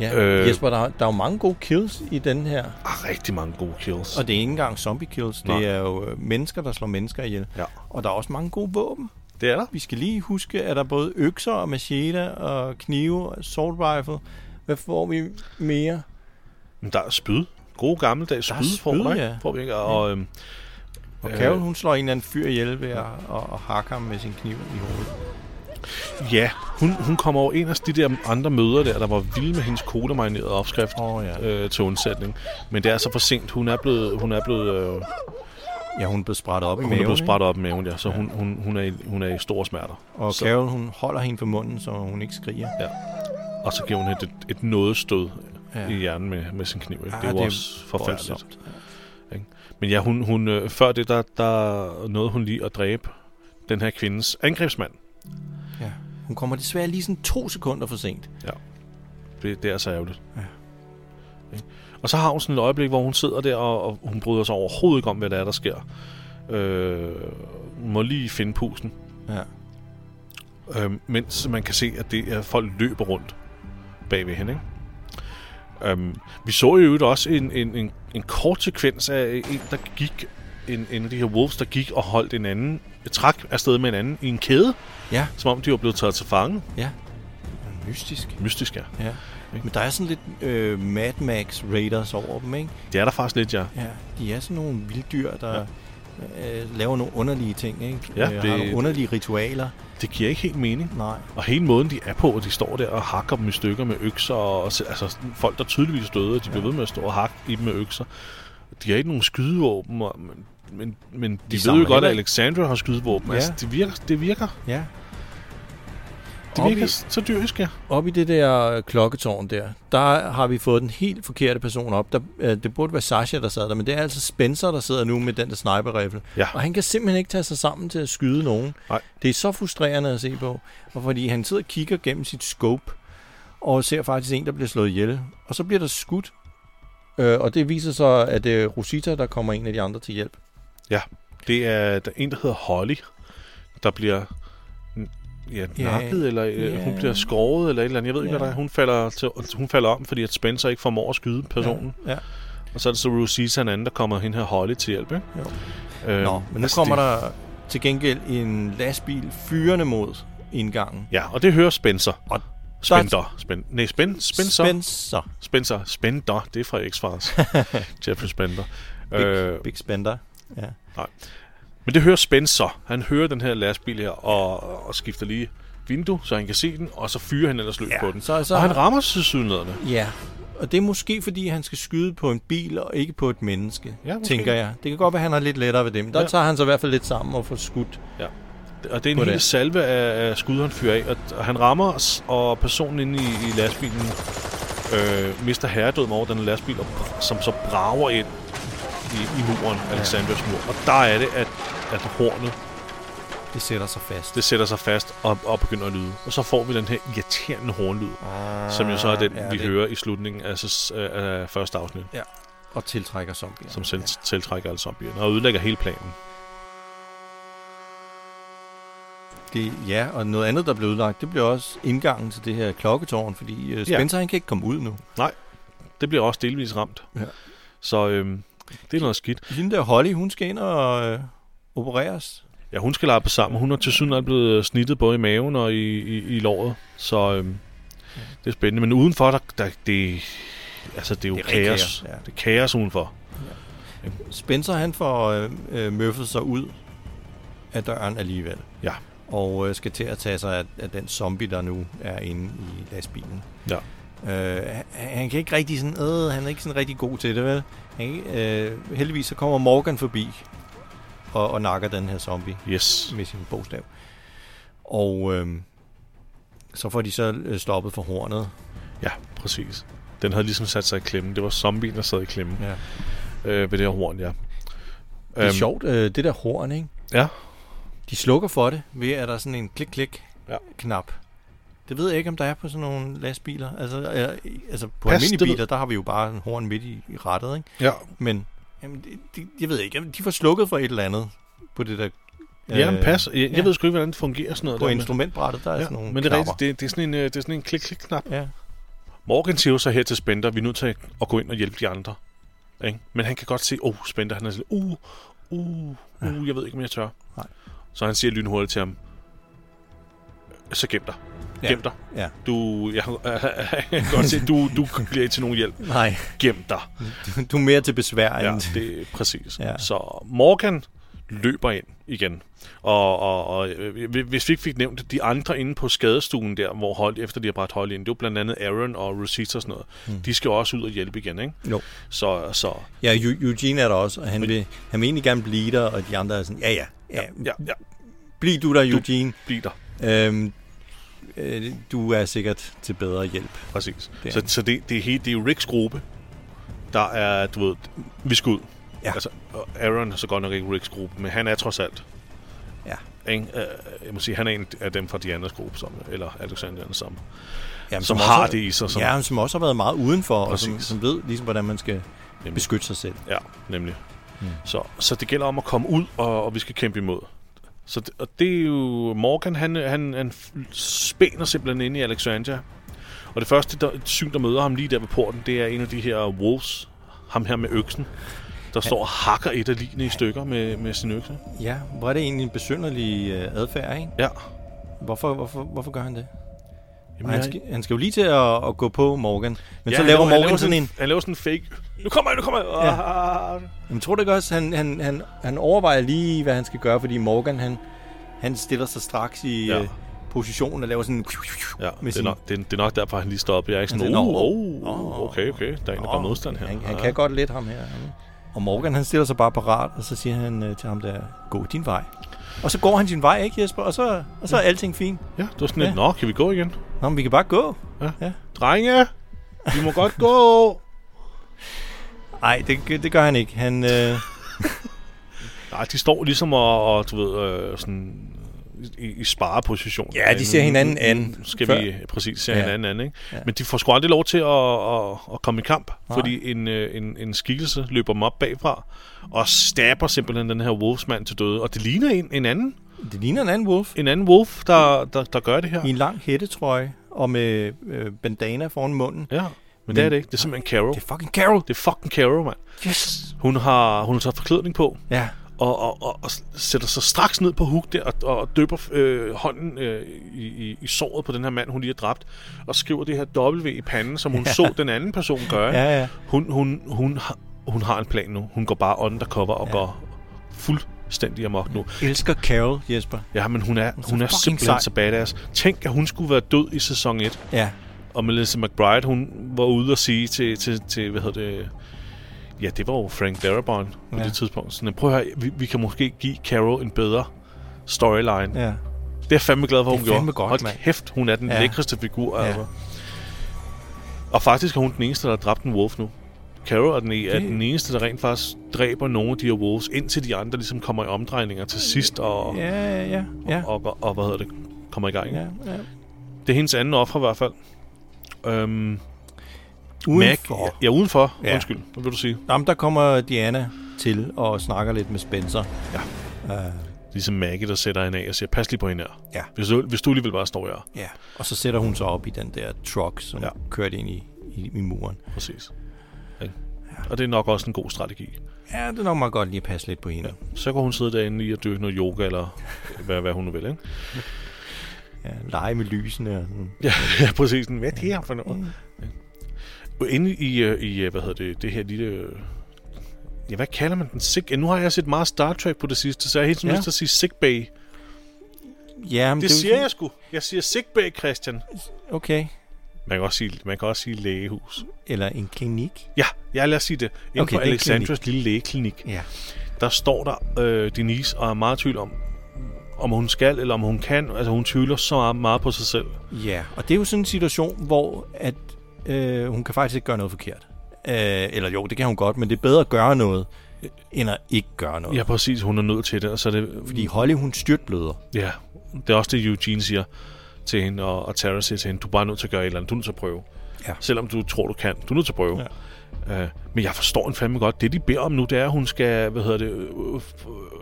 ja, Øh. Jesper, der, der er jo mange gode kills i den her. Ah, rigtig mange gode kills. Og det er ikke engang zombie kills. Nej. Det er jo øh, mennesker, der slår mennesker ihjel. Ja. Og der er også mange gode våben. Det er der. Vi skal lige huske, at der er både økser og machete og knive og assault rifle. Hvad får vi mere? Der er spyd. Gode gammeldags spyd, får spyd, ikke? ja. Får vi ikke? Og, øhm, Og Øh. Carol, hun slår en eller anden fyr ihjel ved at, at, at hakke ham med sin kniv i hovedet. Ja, hun, hun kommer over en af de der andre møder der, der var vilde med hendes kodemarinerede opskrift oh, ja. øh, til undsætning. Men det er så for sent. Hun er blevet, hun er blevet, øh, Ja, hun er blevet sprættet op i hun maven. er blevet ikke? sprættet op i maven, ja. Så hun, hun, hun, er, i, hun er i store smerter. Og så, Carol, hun holder hende for munden, så hun ikke skriger. Ja. Og så giver hun et, et nådestød Ja. ja. i hjernen med, med sin kniv. Ikke? Ah, det er jo det også forfærdeligt. Voldsomt. Men ja, hun, hun, øh, før det, der, der nåede hun lige at dræbe den her kvindes angrebsmand. Ja. Hun kommer desværre lige sådan to sekunder for sent. Det, det er så ærgerligt. Ja. Ikke? Og så har hun sådan et øjeblik, hvor hun sidder der, og, og hun bryder sig overhovedet ikke om, hvad der er, der sker. Øh, hun må lige finde pusen. Ja. Øh, mens man kan se, at det er folk løber rundt bagved hende. Ikke? Øhm, vi så jo også en, en, en, en kort sekvens af en, der gik, en, en af de her wolves, der gik og holdt en anden, træk afsted med en anden i en kæde, Ja, som om de var blevet taget til fange. ja. Mystisk. Mystisk, ja. Ja. Men der er sådan lidt øh, Mad Max Raiders over dem, ikke? Det er der faktisk lidt, ja. Ja, de er sådan nogle vilddyr, der ja. Øh, laver nogle underlige ting, ikke? Ja, øh, det- har nogle underlige ritualer. Det giver ikke helt mening. Nej. Og hele måden, de er på, og de står der og hakker dem i stykker med økser, og og altså folk, der tydeligvis døde, de bliver ved med at stå og hakke i dem med økser. De har ikke nogen skydevåben, og, men, men, men de, de ved jo godt, at Alexandra har skydevåben. Ja. Ja. Altså, det virker, det virker, Ja. Det virker i- så dyrisk, ja. Op i det der klokketårn der, der har vi fået den helt forkerte person op. Der, øh, det burde være Sasha, der sad der, men det er altså Spencer, der sidder nu med den der sniper-rifle. Ja. Og han kan simpelthen ikke tage sig sammen til at skyde nogen. Nej. Det er så frustrerende at se på. Og fordi han sidder og kigger gennem sit scope, og ser faktisk en, der bliver slået ihjel. Og så bliver der skudt. Øh, og det viser sig, at det er Rosita, der kommer en af de andre til hjælp. Det er der er en, der hedder Holly, der bliver ja, Ja, nakket, eller øh, ja. hun bliver skåret, eller et eller andet. Jeg ved ikke, Ja. hvad der er. Hun falder, til, hun falder om, fordi at Spencer ikke formår at skyde personen. Ja. ja. Og så er det så Rosita en anden, der kommer hende her Holly til hjælp, ikke? Jo. Øh, Nå, men nu kommer det, der til gengæld en lastbil fyrende mod indgangen. Ja, og det hører Spencer. Og Spender. Spen, nej, Spen, Spencer. Spencer. Spencer. Spender. Det er fra X-Files. Jeffrey Spender. Big, Øh, Big Spender. Ja. nej. Men det hører Spencer. Han hører den her lastbil her, og, og skifter lige vindue, så han kan se den, og så fyrer han ellers løs Ja, på den. så- så og han rammer tilsyneladende. ja. Og det er måske, fordi han skal skyde på en bil og ikke på et menneske, Ja, måske. tænker jeg. Det kan godt være, at han har lidt lettere ved det, men der Ja. tager han så i hvert fald lidt sammen og får skudt. Ja. Og det er en hel det. salve af, af skud, han fyrer af. Og, og han rammer os, og personen inde i, i lastbilen øh, mister herredød over den lastbil, og, som så brager ind i, i muren, Alexanders mur. Og der er det, at, at hornet Det sætter sig fast. det sætter sig fast og, og begynder at lyde. Og så får vi den her irriterende hornlyd, ah, som jo så er den, ja, ja, vi det- hører i slutningen af, s- af første afsnit, Ja. Og tiltrækker zombier. som selv tiltrækker alle zombierne og ødelægger hele planen. Det, ja, og noget andet, der blev udlagt, det blev også indgangen til det her klokketårn, fordi uh, Spencer, ja. han kan ikke komme ud nu. Det bliver også delvis ramt. Ja. Så øhm, det er noget skidt. Hende der Holly, hun skal ind og øh, opereres. Ja, hun skal lappe sammen. Hun er til syden blevet snittet både i maven og i, i, i låret. Så øhm, det er spændende. Men udenfor, der, der det, altså, det er jo Det er kaos. ja. Det er kaos udenfor. Spencer, han får øh, øh, møffet sig ud af døren alligevel. Ja. Og øh, skal til at tage sig af, af den zombie, der nu er inde i lastbilen. Ja. Øh, han, kan ikke rigtig sådan, øh, han er ikke sådan rigtig god til det, vel? Han, ikke- øh, heldigvis så kommer Morgan forbi og, og nakker den her zombie Yes. med sin bogstav. Og øh, så får de så øh, stoppet for hornet. Ja, præcis. Den havde ligesom sat sig i klemme. Det var zombien, der sad i klemme Ja. øh, ved det her horn, ja. Det er øhm, sjovt, øh, det der horn, ikke? Ja. De slukker for det ved, at der er sådan en klik-klik-knap. Ja. Det ved jeg ikke, om der er på sådan nogle lastbiler. Altså, øh, altså på Pas, almindelige biler, der har vi jo bare en horn midt i, i rettet, ikke? Ja. Men jamen, det, det, jeg ved ikke, jamen, de får slukket for et eller andet på det der... Ja, men pas. Jeg, jeg ja. ved sgu ikke, hvordan det fungerer sådan noget. På der instrumentbrættet, der er Ja, sådan nogle men det er, rigtigt, det, det, er sådan en, øh, det er sådan en klik-klik-knap. Ja. Morgan siger jo så her til Spender, vi er nødt til at gå ind og hjælpe de andre. Ikke? Men han kan godt se, oh, Spender, han er sådan, uh, uh, uh, jeg ved ikke, om jeg tør. Nej. Så han siger lynhurtigt til ham, så gem dig. Ja. Gem dig. Ja. Du, jeg, jeg kan godt se, du, du bliver ikke til nogen hjælp. Nej, Gem dig. du er mere til besvær Ja, end... det er præcis. Ja. Så Morgan løber ind igen. Og, og, og øh, hvis vi ikke fik nævnt de andre inde på skadestuen der, hvor hold, efter de har bragt hold ind, det er jo blandt andet Aaron og Rosita og sådan noget. Mm. De skal også ud og hjælpe igen, ikke? Jo. Så, så Ja, Eu- Eugene er der også, og han vil, han vil egentlig gerne blive der, og de andre er sådan, ja, ja, ja, ja, ja, bliv du der, Eugene. bliv der. Øhm, øh, du er sikkert til bedre hjælp. Præcis. Det så så det, det, er helt, det er jo Ricks gruppe, der er, du ved, vi skal ud. Ja. Altså, Aaron er så godt nok ikke Ricks gruppe, men han er trods alt. Ja. Ikke? Øh, Jeg må sige, han er en af dem fra Dianas gruppe, som, eller Alexander, som, Jamen, som også har det i sig. Som, ja, som også har været meget udenfor, og som, Præcis. som ved ligesom, hvordan man skal beskytte sig selv. Ja, nemlig. Mm. Så, så det gælder om at komme ud, og, og vi skal kæmpe imod. Så det, og det er jo... Morgan, han, han, han spænder simpelthen ind i Alexandria. Og det første der, syn, der møder ham lige der ved porten, det er en af de her wolves. Ham her med øksen. Der står og hakker et af ligene i stykker med, med sin økse. Ja, hvor er det egentlig en besynderlig øh, adfærd, ikke? Ja. Hvorfor, hvorfor, hvorfor gør han det? Jamen, han, skal, han skal jo lige til at, at gå på Morgan. Men ja, så laver han Morgan sådan en... Han laver sådan en fake... Nu kommer jeg, nu kommer jeg! Ja. Ja. Jamen, tror du ikke også, han, han, han, han overvejer lige, hvad han skal gøre, fordi Morgan, han, han stiller sig straks i Ja. øh, position og laver sådan... Ja, med det er, nok, det, er, det er nok derfor, han lige står op. Jeg er ikke sådan, Han oh, oh, "Nå, okay, okay, der er en, der gør modstand her. Han, han Ja. kan godt lidt ham her. Og Morgan, han stiller sig bare parat, og så siger han øh, til ham der, gå din vej. Og så går han sin vej, ikke Jesper? Og så, og så er alting fint. Ja, det var sådan lidt, Ja. nå, kan vi gå igen? Nå, men vi kan bare gå. Ja. Ja. Drenge, vi må godt gå. Nej, det, det gør han ikke. Han, øh, Nej, de står ligesom og, og du ved, øh, sådan i, i spareposition. Ja, de ser hinanden an Skal før. vi præcis se Ja. hinanden an, ikke? Ja. Men de får sgu aldrig lov til at, at, at komme i kamp, Nej. fordi en, øh, en, en skikkelse løber dem op bagfra og stabber simpelthen den her wolfsmand til døde. Og det ligner en, en anden det ligner en anden wolf. en anden wolf, der, der, der gør det her. I en lang hættetrøje og med øh, bandana foran munden. Ja, men det er det ikke. Det er simpelthen Carol. Det er fucking Carol. Det er fucking Carol, mand. Yes. Hun har, hun har taget forklædning på, Ja. og, og, og, og sætter sig straks ned på Hook der, og, og døber øh, hånden øh, i, i, i såret på den her mand, hun lige har dræbt, og skriver det her W i panden, som hun ja. så den anden person gøre. Ja, ja. Hun, hun, hun, har, hun har en plan nu. Hun går bare undercover og ja. går fuldstændig amok nu. Elsker Carol, Jesper. Ja, men hun er, så hun er simpelthen sej. så badass. Tænk, at hun skulle være død i sæson 1. Ja. Og Melissa McBride, hun var ude og sige til, til, til hvad hedder det... Ja, det var jo Frank Darabont på Ja. det tidspunkt. Så prøv at høre, vi, vi kan måske give Carol en bedre storyline. Ja. Det er jeg fandme glad for, er hun gjorde. godt, Hold mand. kæft, hun er den Ja. lækreste figur. Ja. Altså. Og faktisk er hun den eneste, der har dræbt en wolf nu. Carol er den, er Det- den eneste, der rent faktisk dræber nogle af de her wolves, indtil de andre ligesom kommer i omdrejninger til sidst og, Ja, ja, ja. og, og, og, hvad hedder det, kommer i gang. ja, Ja. Det er hendes anden offer i hvert fald. Øhm, Udenfor. Mac, ja, udenfor. Ja. Undskyld, hvad vil du sige? Jamen, der kommer Diana til og snakker lidt med Spencer. Ja. Uh, Ligesom Maggie, der sætter hende af og siger, pas lige på hende her. Ja. Hvis du, hvis du alligevel bare står her. ja. Og så sætter hun sig op i den der truck, som. Ja. kørte ind i, i, i muren. Præcis. Ja. Og det er nok også en god strategi. Ja, det er nok meget godt lige at passe lidt på hende. Så kan hun sidde derinde i og dyrke noget yoga, eller hvad, hvad hun nu vil, ikke? Ja, lege med lysene og sådan. Ja, ja præcis. Hvad er det her for noget? Ja. Inde i, øh, i, øh, hvad hedder det, det her lille... øh, Ja, hvad kalder man den? Sick... Ja, nu har jeg set meget Star Trek på det sidste, så jeg har helt sådan Ja. lyst til at sige sick bay. Ja, men Det er jo siger sådan- jeg sgu. Jeg siger sick bay, Christian. Okay. Man kan også sige, man kan også sige lægehus. Eller en klinik. Ja, ja lad os sige det. Inden Okay, er Alexandras lille lægeklinik, Ja. der står der øh, Denise og er meget tvivl om, om hun skal eller om hun kan. Altså hun tvivler så meget, meget på sig selv. Ja, og det er jo sådan en situation, hvor at, øh, hun kan faktisk ikke gøre noget forkert. Øh, eller jo, det kan hun godt, men det er bedre at gøre noget, end at ikke gøre noget. Ja, præcis. Hun er nødt til det. Og så er det Fordi Holly, hun styrtbløder. Ja, det er også det, Eugene siger til hende, og, og Tara siger til hende, du er bare nødt til at gøre et eller andet, du er nødt til at prøve. Ja. Selvom du tror, du kan, du er nødt til at prøve. Ja. Uh, men jeg forstår en fandme godt, det de beder om nu, det er, at hun skal, hvad hedder det, øh,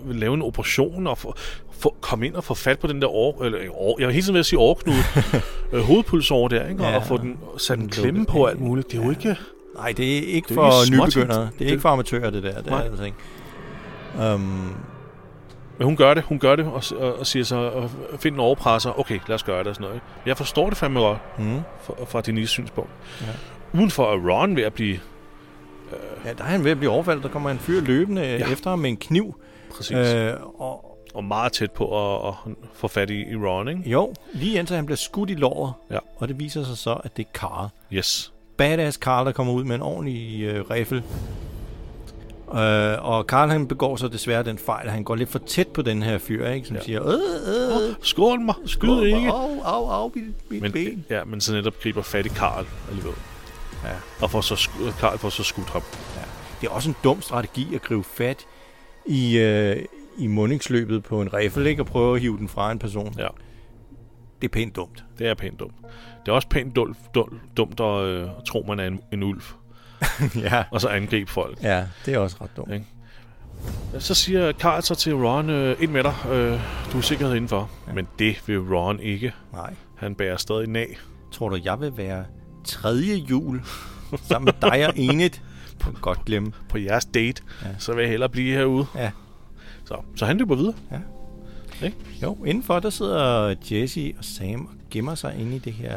øh, lave en operation og få, få, komme ind og få fat på den der år, eller, øh, år jeg er helt sådan ved at sige årknude, øh, hovedpulsår der, ikke? Og, Ja. og få den sat en klemme på alt muligt. Det er jo ikke... Nej, det er ikke Det er for ikke nybegyndere. Det er Det- ikke for amatører, det der. Det er altså ikke. Um, Men hun gør det, hun gør det, og, og, og siger så, og find en overpresser, okay, lad os gøre det og sådan noget. Ikke? Jeg forstår det fandme godt, mm. fra, fra Denise synspunkt. Ja. Udenfor er Ron ved at blive ja, der er han ved at blive overfaldet. Der kommer en fyr løbende ja. Efter ham med en kniv. præcis. Øh. Øh, og Og meget tæt på at, at få fat i, i Ron, ikke? jo, lige indtil han bliver skudt i låret. Ja. Og det viser sig så, at det er Carl. Yes. Badass Carl, der kommer ud med en ordentlig øh, riffel. Øh, og Carl han begår så desværre den fejl, at han går lidt for tæt på den her fyr, ikke? som ja. Ja. siger, øh, øh, Skål mig, skyd Skål, ikke. Au, au, au, mit, mit Men, ben. ja, men så netop griber fat i Karl alligevel. Ja. Og får så Karl får så skudt ham. Det er også en dum strategi at gribe fat i, øh, i mundingsløbet på en riffel, ikke? Og prøve at hive den fra en person. Ja, Det er pænt dumt. det er pænt dumt. Det er også pænt dumt, dumt, dumt at øh, tro, man er en, en ulv, ja. og så angribe folk. ja, det er også ret dumt. Ja. Så siger Karl så til Ron, øh, ind med dig, øh, du er sikkerhed indenfor. Ja. Men det vil Ron ikke. Nej. Han bærer stadig nag. Tror du, jeg vil være tredje jul sammen med dig og Enid? Du godt glemme. På jeres date, Ja. ja. så vil jeg hellere blive herude. Ja. Så, så han løber videre. Jo, indenfor der sidder Jesse og Sam og gemmer sig inde i det her,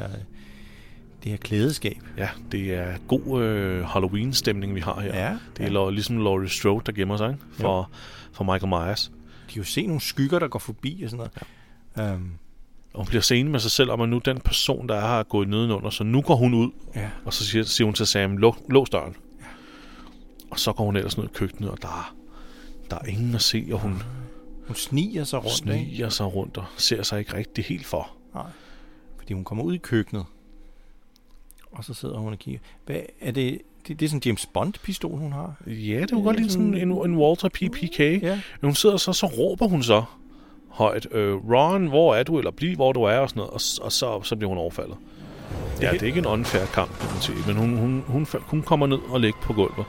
det her klædeskab. Ja, det er god øh, Halloween-stemning, vi har her. Ja, Det er ja. ligesom Laurie Strode, der gemmer sig ikke? For, for Michael Myers. De kan jo se nogle skygger, der går forbi og sådan noget. Ja. Um, Og hun bliver senig med sig selv om, at nu den person, der er her, er gået nedenunder. Så nu går hun ud, ja. og så siger, siger hun til Sam, "Lå- lås døren. Ja. Og så går hun ellers ned i køkkenet, og der er, der er ingen at se, og hun Hun sniger sig rundt, ikke? sniger sig rundt og ser sig ikke rigtig helt for. Nej. Fordi hun kommer ud i køkkenet. Og så sidder hun og kigger. Hvad er det? Det, det er sådan en James Bond-pistol, hun har. Ja, det kunne godt lide sådan en, en Walter PPK. Ja. Hun sidder så, så råber hun så højt, øh, Ron, hvor er du, eller bliv, hvor du er, og sådan noget, og, og så, så bliver hun overfaldet. Ja, det er ikke en unfair kamp, kan man sige, men hun, hun, hun, hun kommer ned og ligger på gulvet.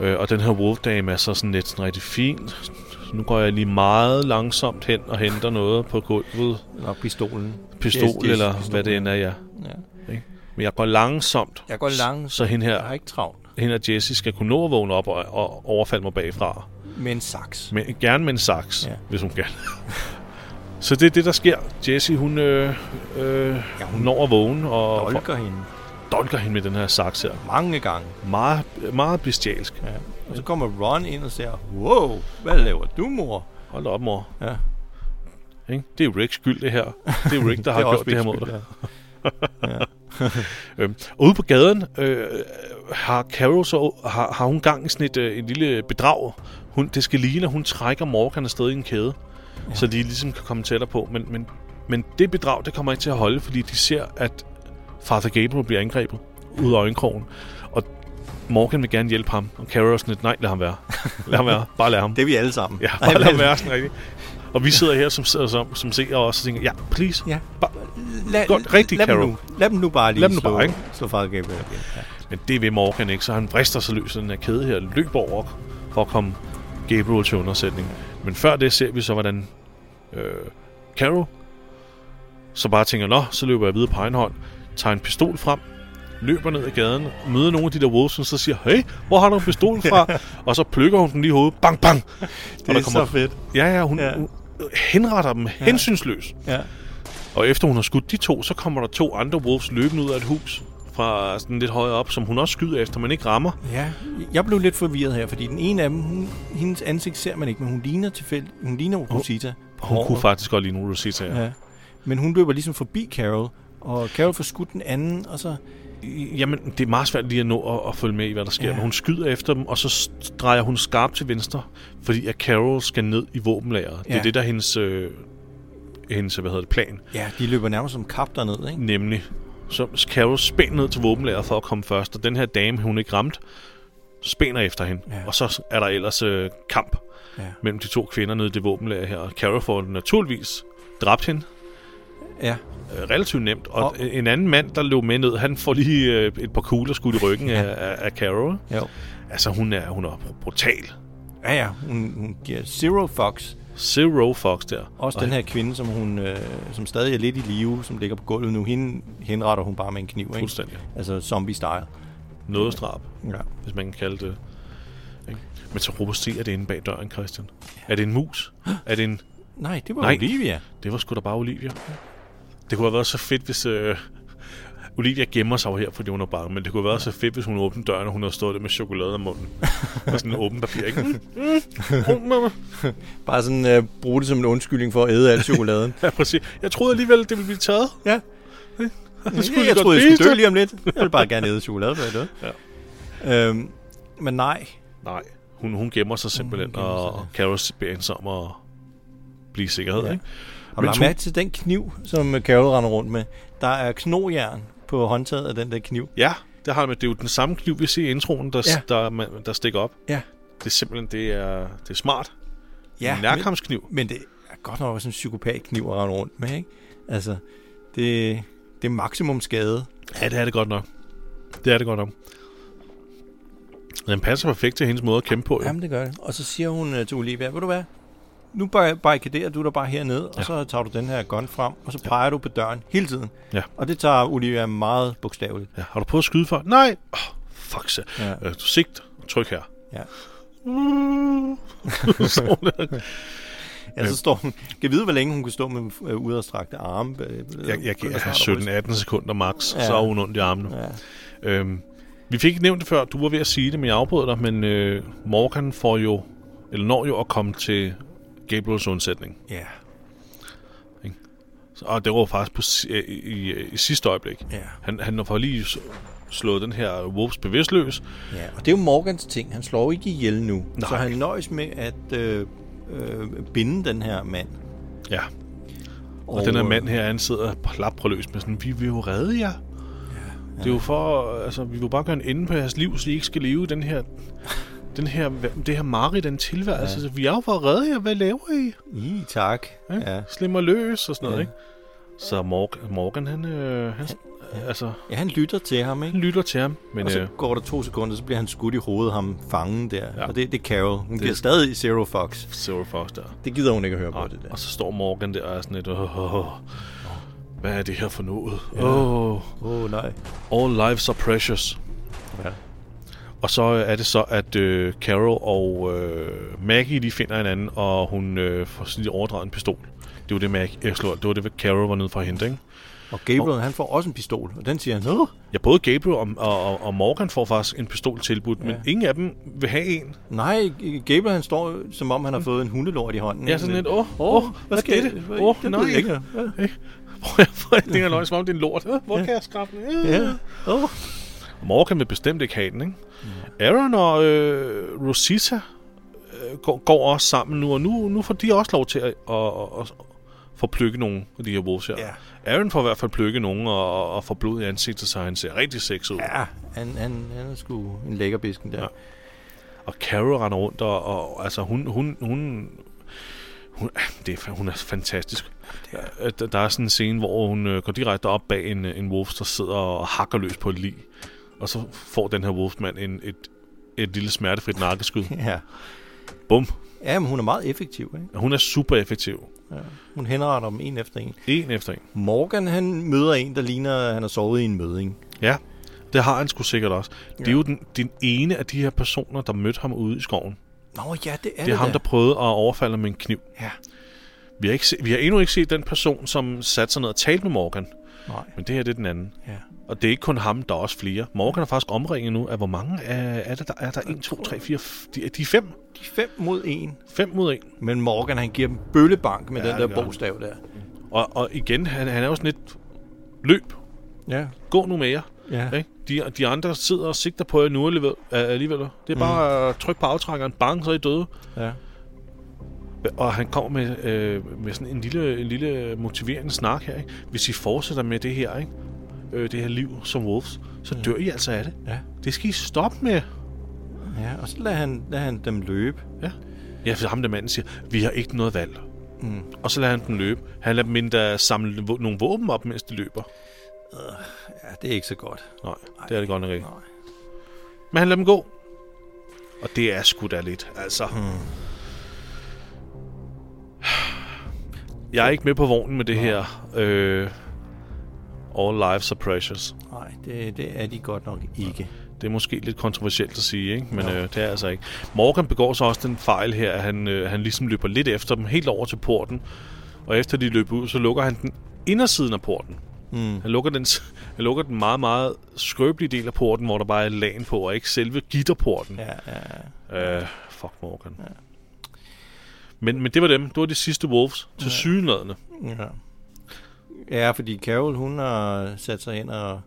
Øh, og den her Wolf-dame er så sådan lidt sådan rigtig fin. Nu går jeg lige meget langsomt hen og henter noget på gulvet. Eller pistolen. Pistol, Yes, yes, eller pistolen. hvad det end er, ja. Ja. Men jeg går langsomt, Jeg går langt, så hende jeg her, har ikke travlt. hende og Jessie skal kunne nå at vågne op og, og overfalde mig bagfra. Med en saks. Med, gerne med en saks, Ja. ja. hvis hun kan. Så det er det, der sker. Jessie, hun, øh, øh, ja, hun når at vågne og Dolker hende dolker hende med den her saks her. mange gange. Meget, meget bestialsk. Ja. Og så kommer Ron ind og siger, wow, hvad laver du, mor? Hold op, mor. Ja. Ikke? Det er Ricks skyld, det her. Det er Rick, der har gjort det her mod dig. dig. Øhm, og ude på gaden øh, har Carol så har, har hun gang i sådan et, øh, en lille bedrag. Hun, det skal ligne, at hun trækker Morgan afsted i en kæde, ja. så de ligesom kan komme tættere på. Men, men, men det bedrag, det kommer ikke til at holde, fordi de ser, at Father Gabriel bliver angrebet ud af øjenkrogen. Og Morgan vil gerne hjælpe ham, og Carol er sådan lidt, nej, lad ham være. Lad ham være. Bare lad ham. Det er vi alle sammen. Ja, bare lad ham være sådan rigtigt. Og vi sidder her som, som, som ser også og tænker, ja, please. Ja. Lad, Godt, rigtig, lad dem Carol. nu. Lad dem nu bare lige Lad dem slå, bare, ikke? slå Gabriel igen. Ja. Men det vil Morgan ikke, så han vrister sig løs af den her kæde her, løber over for at komme Gabriel til undersætning. Men før det ser vi så, hvordan øh, Carol så bare tænker, nå, så løber jeg videre på egen hånd, tager en pistol frem, løber ned ad gaden, møder nogle af de der og så siger, hey, hvor har du en pistol fra? og så plukker hun den lige i hovedet, bang, bang! Det er så fedt. Ja, ja, hun, Ja. ja. hun henretter dem ja. hensynsløst. Ja. Og efter hun har skudt de to, så kommer der to andre wolves løbende ud af et hus fra sådan lidt højere op, som hun også skyder efter, men ikke rammer. Ja, jeg blev lidt forvirret her, fordi den ene af dem, hun, hendes ansigt ser man ikke, men hun ligner tilfældigt, hun ligner Rosita. Hun håret. kunne faktisk godt nogle Rosita. Ja. Ja. Men hun løber ligesom forbi Carol, og Carol får skudt den anden, og så... Jamen, det er meget svært lige at nå at, at følge med i, hvad der sker. Ja. Men hun skyder efter dem, og så drejer hun skarpt til venstre, fordi at Carol skal ned i våbenlageret. Det Ja. er det, der er hendes, øh, hendes hvad hedder det, plan. Ja, de løber nærmest som kap derned, ikke? Nemlig, så Carol spænder ned til våbenlageret for at komme først, og den her dame, hun ikke ramt, spænder efter hende. Ja. Og så er der ellers øh, kamp Ja. mellem de to kvinder nede i det våbenlager her. Carol får naturligvis dræbt hende, Ja. øh, relativt nemt. Og, Og- en anden mand, der løb med ned, han får lige øh, et par kugler skudt i ryggen Ja. ja. af, af Carol. Jo. Altså, hun er, hun er brutal. Ja, ja, hun, hun giver Zero Fox. Zero Fox der. Også Og den her kvinde, som hun øh, som stadig er lidt i live, som ligger på gulvet nu, hende henretter hun bare med en kniv, ikke? Fuldstændig. Altså zombie-style. Nådestrab, Ja. hvis man kan kalde det. Ikke? Men så robusterer det inde bag døren, Christian. Er det en mus? Er det en... Nej, det var Nej. Olivia. Det var sgu da bare Olivia. Det kunne have været så fedt, hvis... Øh, Olivia gemmer sig jo her, fordi hun er bange, men det kunne have været så fedt, hvis hun åbnede døren, og hun havde stået der med chokolade i munden. og sådan en åben papir, ikke? Mm, mm. Bare sådan øh, bruge det som en undskyldning for at æde al chokoladen. ja, præcis. Jeg troede alligevel, det ville blive taget. Ja. Det Ja, skulle jeg godt troede, jeg skulle dø lige om lidt. Jeg vil bare gerne æde chokolade, før jeg døde. Ja. Øhm, men nej. Nej, hun, hun gemmer sig simpelthen, gemmer sig, og Carol beder hende om at blive i sikkerhed, Ja. ikke? Har du lagt mærke til den kniv, som øh, Carol render rundt med? Der er knogjern på håndtaget af den der kniv. Ja, det har med. Det er jo den samme kniv, vi ser i introen, der, Ja. der, man- der stikker op. Ja. Det er simpelthen, det er, det er smart. Ja, en nærkampskniv. Men, men det er godt nok sådan en psykopatkniv at rende rundt med, ikke? Altså, det, det er maksimum skade. Ja, det er det godt nok. Det er det godt nok. Den passer perfekt til hendes måde at kæmpe på. Jo. Jamen, det gør det. Og så siger hun uh, til Olivia, ved du hvad? Nu bar- barrikaderer du der bare hernede, ja. og så tager du den her gun frem, og så peger du på døren hele tiden. Ja. Og det tager Olivia meget bogstaveligt. Ja, har du prøvet at skyde før? Nej. Oh, fuck så. Ja. Ja. Øh, du sigt. Tryk her. Ja. Der. Ja, så står hun... Kan vide, hvor længe hun kan stå med øh, udadstrakte arme. øh, jeg, jeg giver bryster. 17-18 sekunder max, Ja. ja. så er hun ondt i armene. Ja. Øhm, vi fik ikke nævnt det før, du var ved at sige det, men jeg afbrød dig, men øh, Morgan får jo, eller når jo at komme til Gabriels undsætning. Ja. Så- Og det var faktisk på, i, i, i sidste øjeblik. Ja. Han, han får lige slået den her Wolves bevidstløs. Ja, og det er jo Morgans ting. Han slår ikke ihjel nu. Nej. Så han nøjes med at øh, øh, binde den her mand. Ja. Og, Og, den her mand her, han sidder plappreløs med sådan, vi vil jo redde jer. Det er jo for, altså, vi vil bare gøre en ende på jeres liv, så I ikke skal leve den her, den her, det her mareridt, den tilværelse. Ja. Vi er jo for at redde jer. Hvad laver I? I, tak. Ja. Ja. Slimmer løs og sådan noget, Ja. ikke? Så Morgan, Morgan han, øh, han, altså, Ja, han lytter til ham, ikke? han lytter til ham. Men og så øh, går der to sekunder, så bliver han skudt i hovedet, ham fangen der. Ja. Ja. Og det, det er Carol. Hun Det- giver stadig Zero Fox. Zero Fox der. Det gider hun ikke at høre på, Nej, det der. og så står Morgan der og er sådan lidt, åh, åh, hvad er det her for noget? Åh, Åh, oh, nej. all lives are precious. Ja. Og så er det så, at øh, Carol og øh, Maggie, de finder hinanden, og hun øh, får sådan overdraget en pistol. Det var det, Maggie, øh, slår, det var det, Carol var nede for at hente, ikke? Og Gabriel, han får også en pistol, og den siger han, Åh, Ja, både Gabriel og, og, og Morgan får faktisk en pistol tilbudt, ja. men ingen af dem vil have en. nej, Gabriel han står som om han har fået en hundelort i hånden. Ja, sådan lidt, åh, Åh, åh, hvad er jeg- det? Åh, det nej. jeg ikke. Hvor jeg får jeg tænker løgn, som om det er en lort. Øh, Hvor kan jeg skaffe den? Øh. Ja. Åh. Morgan vil bestemt ikke have den, ikke? Aaron og øh, Rosita øh, går, går også sammen nu, og nu, nu får de også lov til at, at, at, at få plukket nogle af de her wolves her. Ja. Aaron får i hvert fald plukket nogle og, og får blod i ansigtet, så han ser rigtig sexet ud. Ja, han, han, han er sgu en lækker bisken der. Ja. Og Carol render rundt, og, og altså hun, hun, hun, hun, det er, hun er fantastisk. Øh, Der, der er sådan en scene, hvor hun øh, går direkte op bag en, en wolf, der sidder og hakker løs på et lig. Og så får den her wolfmand en, et, et lille smertefrit nakkeskud. Ja. Bum. ja, men hun er meget effektiv. Ikke? Hun er super effektiv. Ja. Hun henretter dem en efter en. En efter en. Morgan, han møder en, der ligner, at han har sovet i en møding. Ja, det har han sgu sikkert også. Det er jo den, den ene af de her personer, der mødte ham ude i skoven. Nå ja, det er Det er ham, da. der prøvede at overfalde ham med en kniv. Ja. Vi har, ikke se, vi har endnu ikke set den person, som satte sig ned og talte med Morgan. Nej. Men det her, det er den anden. Ja. Og det er ikke kun ham, der er også flere. Morgan er faktisk omringet nu af, hvor mange er, er det, der er der? 1, 2, 3, 4, de, de er fem. De er fem mod en. 5 mod 1. Men Morgan, han giver dem bøllebank med Ja, den der bogstav der. Og, og igen, han, han er jo sådan lidt løb. Ja. Gå nu mere. Ja. Ikke? De, de andre sidder og sigter på jer nu alligevel. alligevel. Det er bare at trykke på aftrækkeren. Bang, så er I døde. ja. Og han kommer med, øh, med sådan en lille, en lille motiverende snak her. Ikke? Hvis I fortsætter med det her, ikke? Øh, det her liv som wolves, så dør I altså af det. Ja. Det skal I stoppe med. Ja, og så lader han, lader han dem løbe. Ja. Ja, for ham der manden siger, vi har ikke noget valg. Mm. Og så lader han dem løbe. Han lader dem endda samle nogle våben op, mens de løber. Ja, det er ikke så godt. Nej, det er det godt nok ikke. Nej. Men han lader dem gå. Og det er sgu da lidt, altså. Hmm. Jeg er ikke med på vognen med det her. Øh, all lives are precious. Nej, det, det er de godt nok ikke. Det er måske lidt kontroversielt at sige, ikke? men øh, det er altså ikke. Morgan begår så også den fejl her, at han, øh, han ligesom løber lidt efter dem, helt over til porten. Og efter de løber ud, så lukker han den indersiden af porten. Mm. Han, lukker den, han lukker den meget, meget skrøbelige del af porten, hvor der bare er lagen på, og ikke selve gitterporten. Ja, ja, Øh, fuck Morgan. Ja. Men, men det var dem. Det var de sidste Wolves til ja. synlædende. ja. Ja, fordi Carol, hun har sat sig ind og,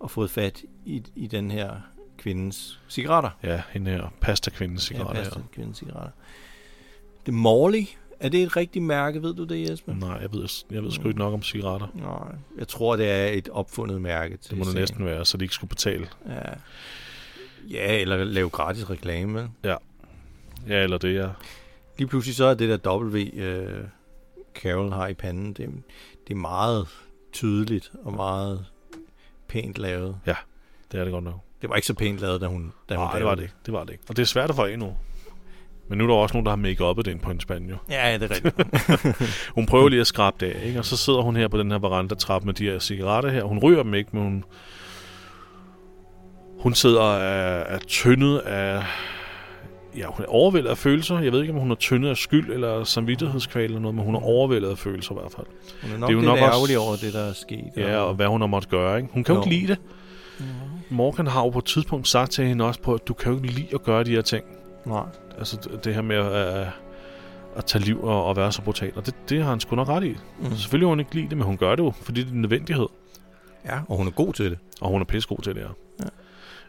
og fået fat i, i den her kvindes cigaretter. Ja, hende her pasta-kvindens cigaretter. Ja, pasta, kvindes cigaretter. Det Morley, er det et rigtigt mærke, ved du det, Jesper? Nej, jeg ved, jeg ved sgu ikke nok om cigaretter. Nej, jeg tror, det er et opfundet mærke. Til Det må det serien. næsten være, så de ikke skulle betale. Ja. ja, eller lave gratis reklame. Ja. Ja, eller det, ja. Lige pludselig så er det der W, øh, Carol har i panden, det, det er meget tydeligt og meget pænt lavet. Det er det godt nok. Det var ikke så pænt lavet, da hun, da hun Nej, det var det ikke. Det var det ikke. Og det er svært at få af nu. Men nu er der også nogen, der har make-uppet den på en spand, jo. Ja, det er rigtigt. Hun prøver lige at skrabe det af, ikke? Og så sidder hun her på den her veranda-trappe med de her cigaretter her. Hun ryger dem ikke, men hun... Hun sidder er, er tyndet af... Ja, hun er overvældet af følelser. Jeg ved ikke, om hun er tyndet af skyld eller samvittighedskval eller noget, men hun er overvældet af følelser i hvert fald. Hun er nok, Det er jo nok også- over det, der er sket. Ja, og hvad hun har måttet gøre, ikke? Hun kan jo ikke lide det. Morgan har jo på et tidspunkt sagt til hende også på, at du kan jo ikke lide at gøre de her ting. Nej. Altså det- her med at, at tage liv og, og være så brutal. Og det, det har han sgu nok ret i. Mm. Selvfølgelig hun ikke lide det, men hun gør det jo, fordi det er en nødvendighed. Ja, og hun er god til det. Og hun er pissegod til det her.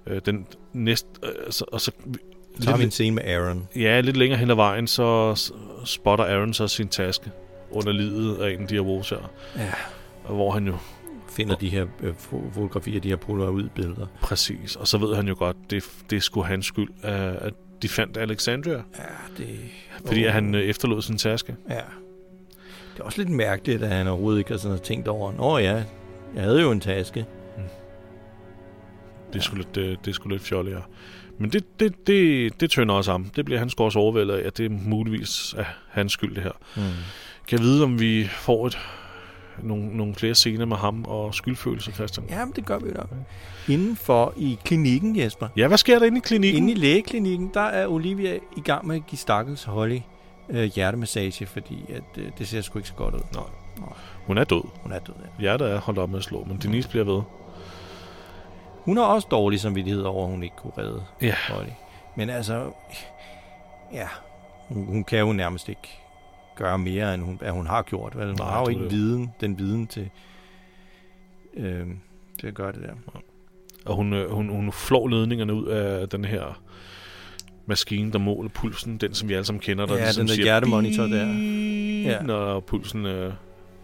Ja. Øh, den næste... Øh, så, og så, Så har vi en lidt, scene med Aaron. ja, lidt længere hen ad vejen, så spotter Aaron så sin taske under livet af en af de her her. Ja. Og hvor han jo Finder de her øh, fo- fotografier, de her polaroid-billeder. præcis... Og så ved han jo godt, det, det er sgu hans skyld, at, at de fandt Alexandria. Ja, det... Fordi at han øh, efterlod sin taske. Ja. Det er også lidt mærkeligt, at han overhovedet ikke har sådan tænkt over, Nå ja, jeg havde jo en taske. Det er sgu lidt, det, det er sgu lidt fjollet, ja. Men det, det, det, det tønder også ham. Det bliver han også overvældet af, at det er muligvis er hans skyld, det her. Mm. Kan jeg vide, om vi får et nogle, nogle flere scener med ham og skyldfølelse, Christian. Ja, men det gør vi jo nok. Indenfor i klinikken, Jesper. Ja, hvad sker der inde i klinikken? Inde i lægeklinikken, der er Olivia i gang med at give stakkels Holly øh, hjertemassage, fordi at, øh, det ser sgu ikke så godt ud. Nej. Hun er død. Hun er død, ja. Hjertet er holdt op med at slå, men Denise bliver ved. Hun har også dårlig samvittighed over, at hun ikke kunne redde Ja. Holly. Men altså, ja, hun, hun kan jo nærmest ikke gøre mere, end hun, at hun har gjort. Vel? Hun Nej, har jo ikke det. viden, den viden til, øh, til at gøre det der. Og hun, øh, hun, hun flår ledningerne ud af den her maskine, der måler pulsen. Den, som vi alle sammen kender. Der Ja, ligesom den der siger, hjertemonitor der. Ja. Når pulsen... Øh,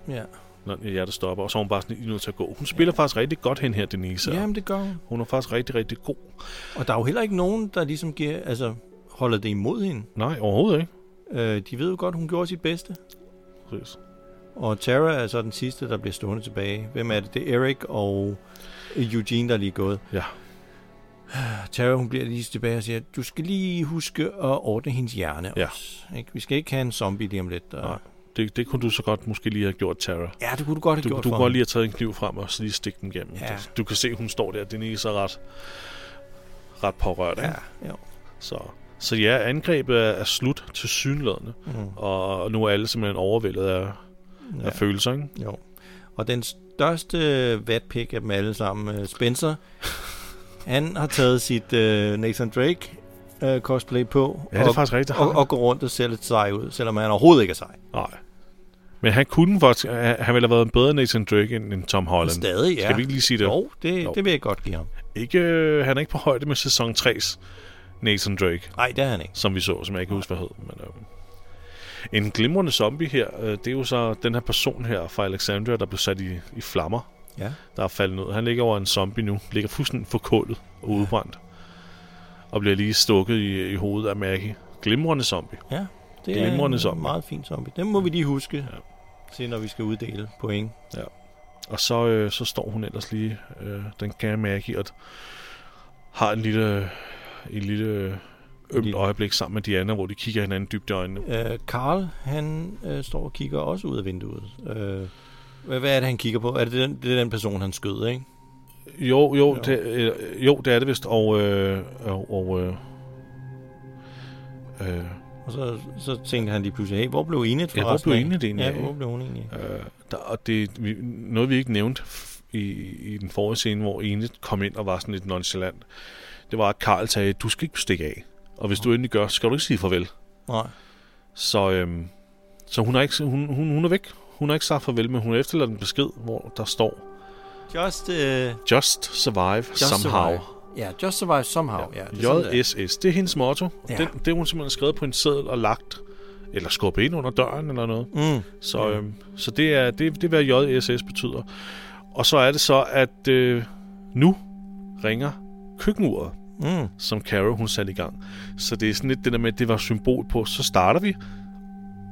Ja, når hjertet stopper, og så er hun bare sådan lige nødt til at gå. Hun spiller ja. faktisk rigtig godt hen her, Denise. Jamen, det gør hun. Hun er faktisk rigtig, rigtig god. Og der er jo heller ikke nogen, der ligesom giver, altså, holder det imod hende. Nej, overhovedet ikke. Øh, de ved jo godt, hun gjorde sit bedste. Præcis. Og Tara er så den sidste, der bliver stående tilbage. Hvem er det? Det er Erik og Eugene, der er lige gået. Ja. Tara, hun bliver lige tilbage og siger, du skal lige huske at ordne hendes hjerne Ja. også. Ikke? Vi skal ikke have en zombie lige om lidt. Og... Nej. Det, det kunne du så godt måske lige have gjort, Tara. Ja, det kunne du godt have Du, gjort du kunne godt lige have taget en kniv frem og så lige stikke den igennem. Ja. Du kan se, hun står der. Denise er ret, ret pårørt. Ikke? Ja, jo. Så, så ja, angrebet er, er slut til synlædende. Mm. Og nu er alle simpelthen overvældet af, ja. af følelser. Ikke? Jo. Og den største vatpik af dem alle sammen, øh, Spencer, han har taget sit uh, Nathan Drake uh, cosplay på. Ja, det er og, faktisk rigtigt. og, og går rundt og ser lidt sej ud, selvom han overhovedet ikke er sej. Nej. Men han kunne faktisk, han ville have været en bedre Nathan Drake end, end Tom Holland. Stadig, ja. Skal vi ikke lige sige det? Jo, det, Jo. det vil jeg godt give ham. Ikke, øh, han er ikke på højde med sæson 3's Nathan Drake, Nej, det er han ikke. som vi så, som jeg ikke kan huske, hvad hed. Men, øh, en glimrende zombie her, øh, det er jo så den her person her fra Alexandria, der blev sat i, i flammer, Ja. der er faldet ned. Han ligger over en zombie nu, ligger fuldstændig forkullet og udbrændt, og bliver lige stukket i, i hovedet af Maggie. Glimrende zombie. Ja, det Glimrende er zombie. en meget fin zombie. Den må vi lige huske, ja. til når vi skal uddele point. Og så, øh, så står hun ellers lige, øh, den kære Maggie, og har en lille, en lille øh, ømt øjeblik sammen med Diana, hvor de kigger hinanden dybt i øjnene. Uh, Carl, han uh, står og kigger også ud af vinduet. Uh, hvad, hvad er det, han kigger på? Er det den, det er den person, han skød, ikke? Jo, jo, Jo. det, øh, jo det er det vist. Og, øh, og, og øh, øh, Og så, så tænkte han lige pludselig, hey, hvor blev Enid Ja, hvor forresten blev? Enid egentlig Ja, hvor blev hun egentlig øh, der, og det vi, noget, vi ikke nævnte i, i den forrige scene, hvor Enid kom ind og var sådan lidt nonchalant, det var, at Karl sagde, du skal ikke stikke af. Og hvis du endelig gør, så skal du ikke sige farvel. Nej. Så, øhm, så hun, er ikke, hun, hun, hun er væk. Hun har ikke sagt farvel, men hun har efterladt en besked, hvor der står, Just, uh, Just survive just somehow. survive. Ja, just survive somehow. Ja, sådan, det er. JSS, det er hendes motto. Ja. Den, det er hun simpelthen skrevet på en seddel og lagt, eller skubbet ind under døren eller noget. Mm. Så, øhm, så det er det, det er, hvad JSS betyder. Og så er det så, at øh, nu ringer køkkenuret, Mm. som Carol hun satte i gang. Så det er sådan lidt det der med, at det var symbol på, så starter vi,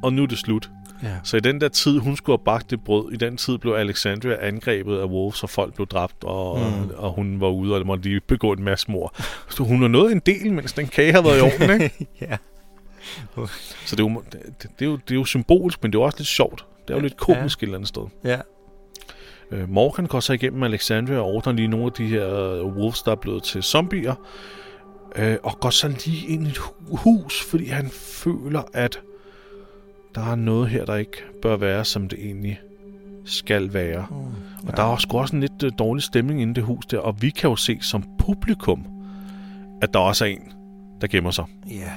og nu er det slut. Ja. Så i den der tid, hun skulle have bagt det brød, i den tid blev Alexandria angrebet af Wolves, og folk blev dræbt, og, mm. og hun var ude, og måtte lige begå en masse mor. Så hun har nået en del, mens den kage har været i orden, ikke? ja. Så det er, jo, det, det, er jo, det er jo symbolisk, men det er jo også lidt sjovt. Det er jo lidt komisk ja. et eller andet sted. Ja. Øh, Morgan går så igennem Alexandria og ordner lige nogle af de her øh, wolves, der er blevet til zombier. Øh, og går så lige ind i et hu- hus, fordi han føler, at der er noget her, der ikke bør være, som det egentlig skal være. Mm. Og der er også, sgu også en lidt øh, dårlig stemning inde i det hus der, og vi kan jo se som publikum, at der også er en, der gemmer sig. Ja.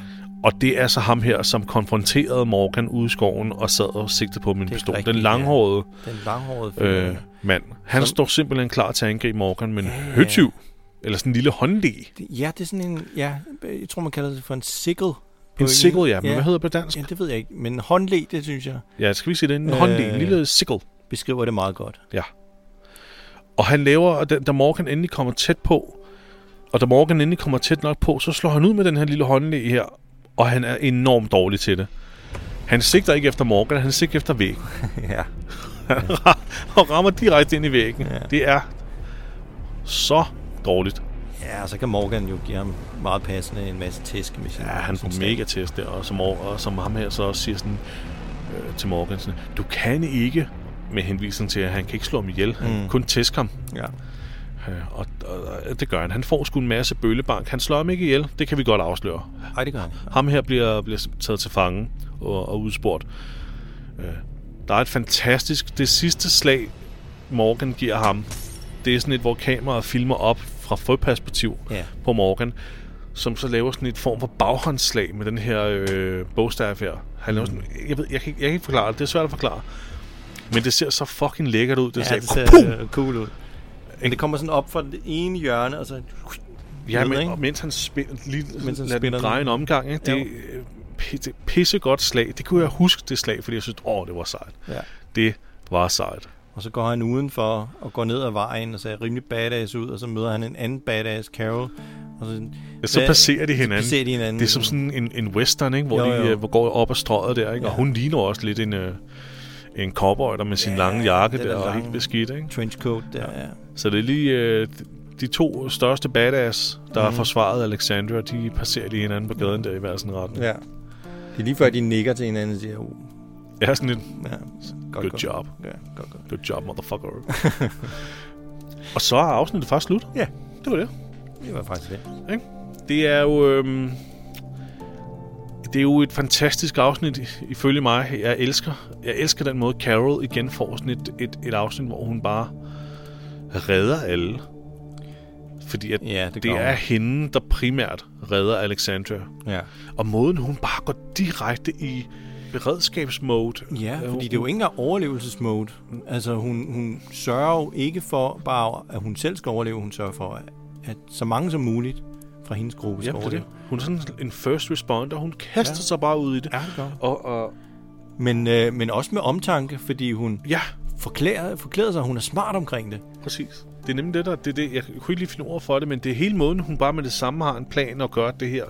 Og det er så ham her, som konfronterede Morgan ude i skoven og sad og sigtede på min pistol. rigtigt, Den ja. langhårede Den langhårede øh, mand. Han Som- står simpelthen klar til at angribe Morgan med en Ja, ja. høtyv. Eller sådan en lille håndle. Det- Ja, det er sådan en, ja, jeg tror man kalder det for en sickle. En sickle, ja. Men ja. hvad hedder det på dansk? Ja, det ved jeg ikke, men håndle, det synes jeg Ja, skal vi sige det? En Øh. håndle. En lille sickle. beskriver det meget godt. Og han laver, og da, da Morgan endelig kommer tæt på, og da Morgan endelig kommer tæt nok på, så slår han ud med den her lille håndle her, og han er enormt dårlig til det. Han sigter ikke efter Morgan, han sigter efter væggen. ja. og rammer direkte ind i væggen. Ja. Det er så dårligt. Ja, så kan Morgan jo give ham meget passende en masse tæsk med sin Ja, han får mega test der, og som, og som ham her så også siger sådan øh, til Morgan sådan, du kan ikke med henvisning til, at han kan ikke slå ham ihjel. Han kan kun tæske ham. Ja. Øh, og, og, og det gør han. Han får sgu en masse bøllebank. Han slår ham ikke ihjel. Det kan vi godt afsløre. Ej, det gør han. Ham her bliver, bliver taget til fange og, og udspurgt. Øh, der er et fantastisk... Det sidste slag, Morgan giver ham, det er sådan et, hvor kameraet filmer op fra fodperspektiv Ja. på Morgan, som så laver sådan et form for baghåndsslag med den her øh, bogstav her. Han laver sådan, jeg, ved, jeg, kan, ikke- jeg kan ikke forklare det. Det er svært at forklare. Men det ser så fucking lækkert ud. Det Ja, slag. det ser øh, cool ud. Men det kommer sådan op fra det ene hjørne, og så... Ja, men, ikke? og mens han, spiller, lige, Mens han dreje den. en omgang, ikke? det er øh, pisse, pissegodt slag. Det kunne jeg huske, det slag, fordi jeg synes, åh, det var sejt. Ja. Det var sejt. Og så går han udenfor og går ned ad vejen og ser rimelig badass ud, og så møder han en anden badass, Carol. Og så, Ja, så passerer de hinanden. passerer de hinanden. Det er som sådan en, en western, ikke? hvor Jo, jo, de øh, går op ad strøget der, ikke? og Ja. hun ligner også lidt en, øh, en cowboy der med sin Ja, lange jakke der, er og helt beskidt. Ikke? trenchcoat der, ja. Så det er lige øh, de to største badass, der Mhm. har forsvaret Alexandria, de passerer de hinanden på gaden der i hver sin retning. ja. Det er lige før, de nikker til hinanden og siger, oh, Ja, sådan lidt, ja, godt, good godt. job. Ja, godt, godt. Good job, motherfucker. og så er afsnittet faktisk slut. Ja. Det var det. Det var faktisk det. Ikke? Det er jo... Øhm, det er jo et fantastisk afsnit, ifølge mig. Jeg elsker, jeg elsker den måde, Carol igen får sådan et, et, et afsnit, hvor hun bare redder alle. Fordi at Ja, det det er hende, der primært redder Alexandria. Ja. Og måden, hun bare går direkte i beredskabsmode. Ja, Øh, fordi det er jo ikke engang overlevelsesmode. Altså, hun, hun sørger jo ikke for bare, at hun selv skal overleve. Hun sørger for, at, at så mange som muligt fra hendes gruppe skal det er det. overleve. Hun er sådan en first responder. Hun kaster Ja. sig bare ud i det. Ja, det. Og, og Men, øh, men også med omtanke, fordi hun ja, forklæder, forklæder sig, hun er smart omkring det. Præcis. Det er nemlig det der, det det, jeg kunne ikke lige finde ord for det, men det er hele måden, hun bare med det samme har en plan og gør det her.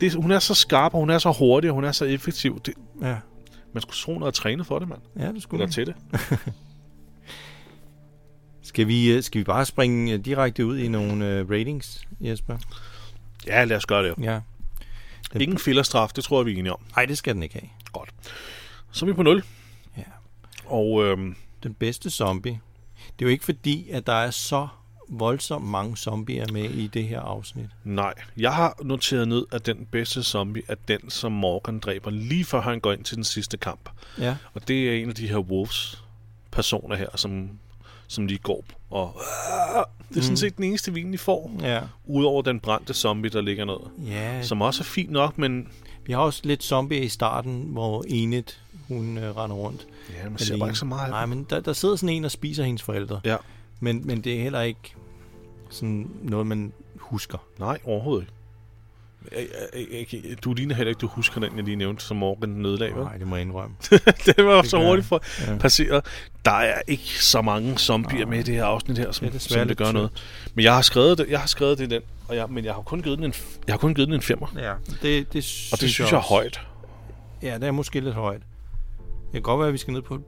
Det, hun er så skarp, og hun er så hurtig, og hun er så effektiv. Det, Ja, man skulle tro, hun havde trænet for det, mand. ja det skulle Eller til det. Skal vi, øh, skal vi bare springe øh, direkte ud i nogle øh, ratings, Jesper? Ja, lad os gøre det. Ja. Den- Ingen fillerstraf, det tror jeg, vi er enige om. Nej, det skal den ikke have. Godt. Så er vi på 0. Ja. Og øhm, Den bedste zombie. Det er jo ikke fordi, at der er så voldsomt mange zombier med i det her afsnit. nej, jeg har noteret ned, at den bedste zombie er den, som Morgan dræber lige før han går ind til den sidste kamp. Ja. Og det er en af de her Wolves personer her, som, som lige går. Og det er sådan set den eneste, vi egentlig får. Ja. Udover den brændte zombie, der ligger ned. Ja, Som også er fint nok, men vi har også lidt zombie i starten, hvor Enid, hun øh, render rundt. ja, man ser alene. bare ikke så meget Nej, men der, der sidder sådan en og spiser hendes forældre. Ja. Men, men det er heller ikke sådan noget, man husker. Nej, overhovedet ikke. Jeg, jeg, jeg, du ligner heller ikke, du husker den, jeg lige nævnte, som Morgan nedlag, vel? Nej, det må jeg indrømme. det var Det så hurtigt for jeg. Ja. passeret. Der er ikke så mange zombier med i det her afsnit her, som, Det er desværre som det gør noget. Men jeg har skrevet det, jeg har skrevet det i den, og jeg, men jeg har kun givet den en, jeg har kun givet den en femmer. Ja, det, det synes Og det synes jeg er også. højt. Ja, det er måske lidt højt. Det kan godt være, at vi skal ned på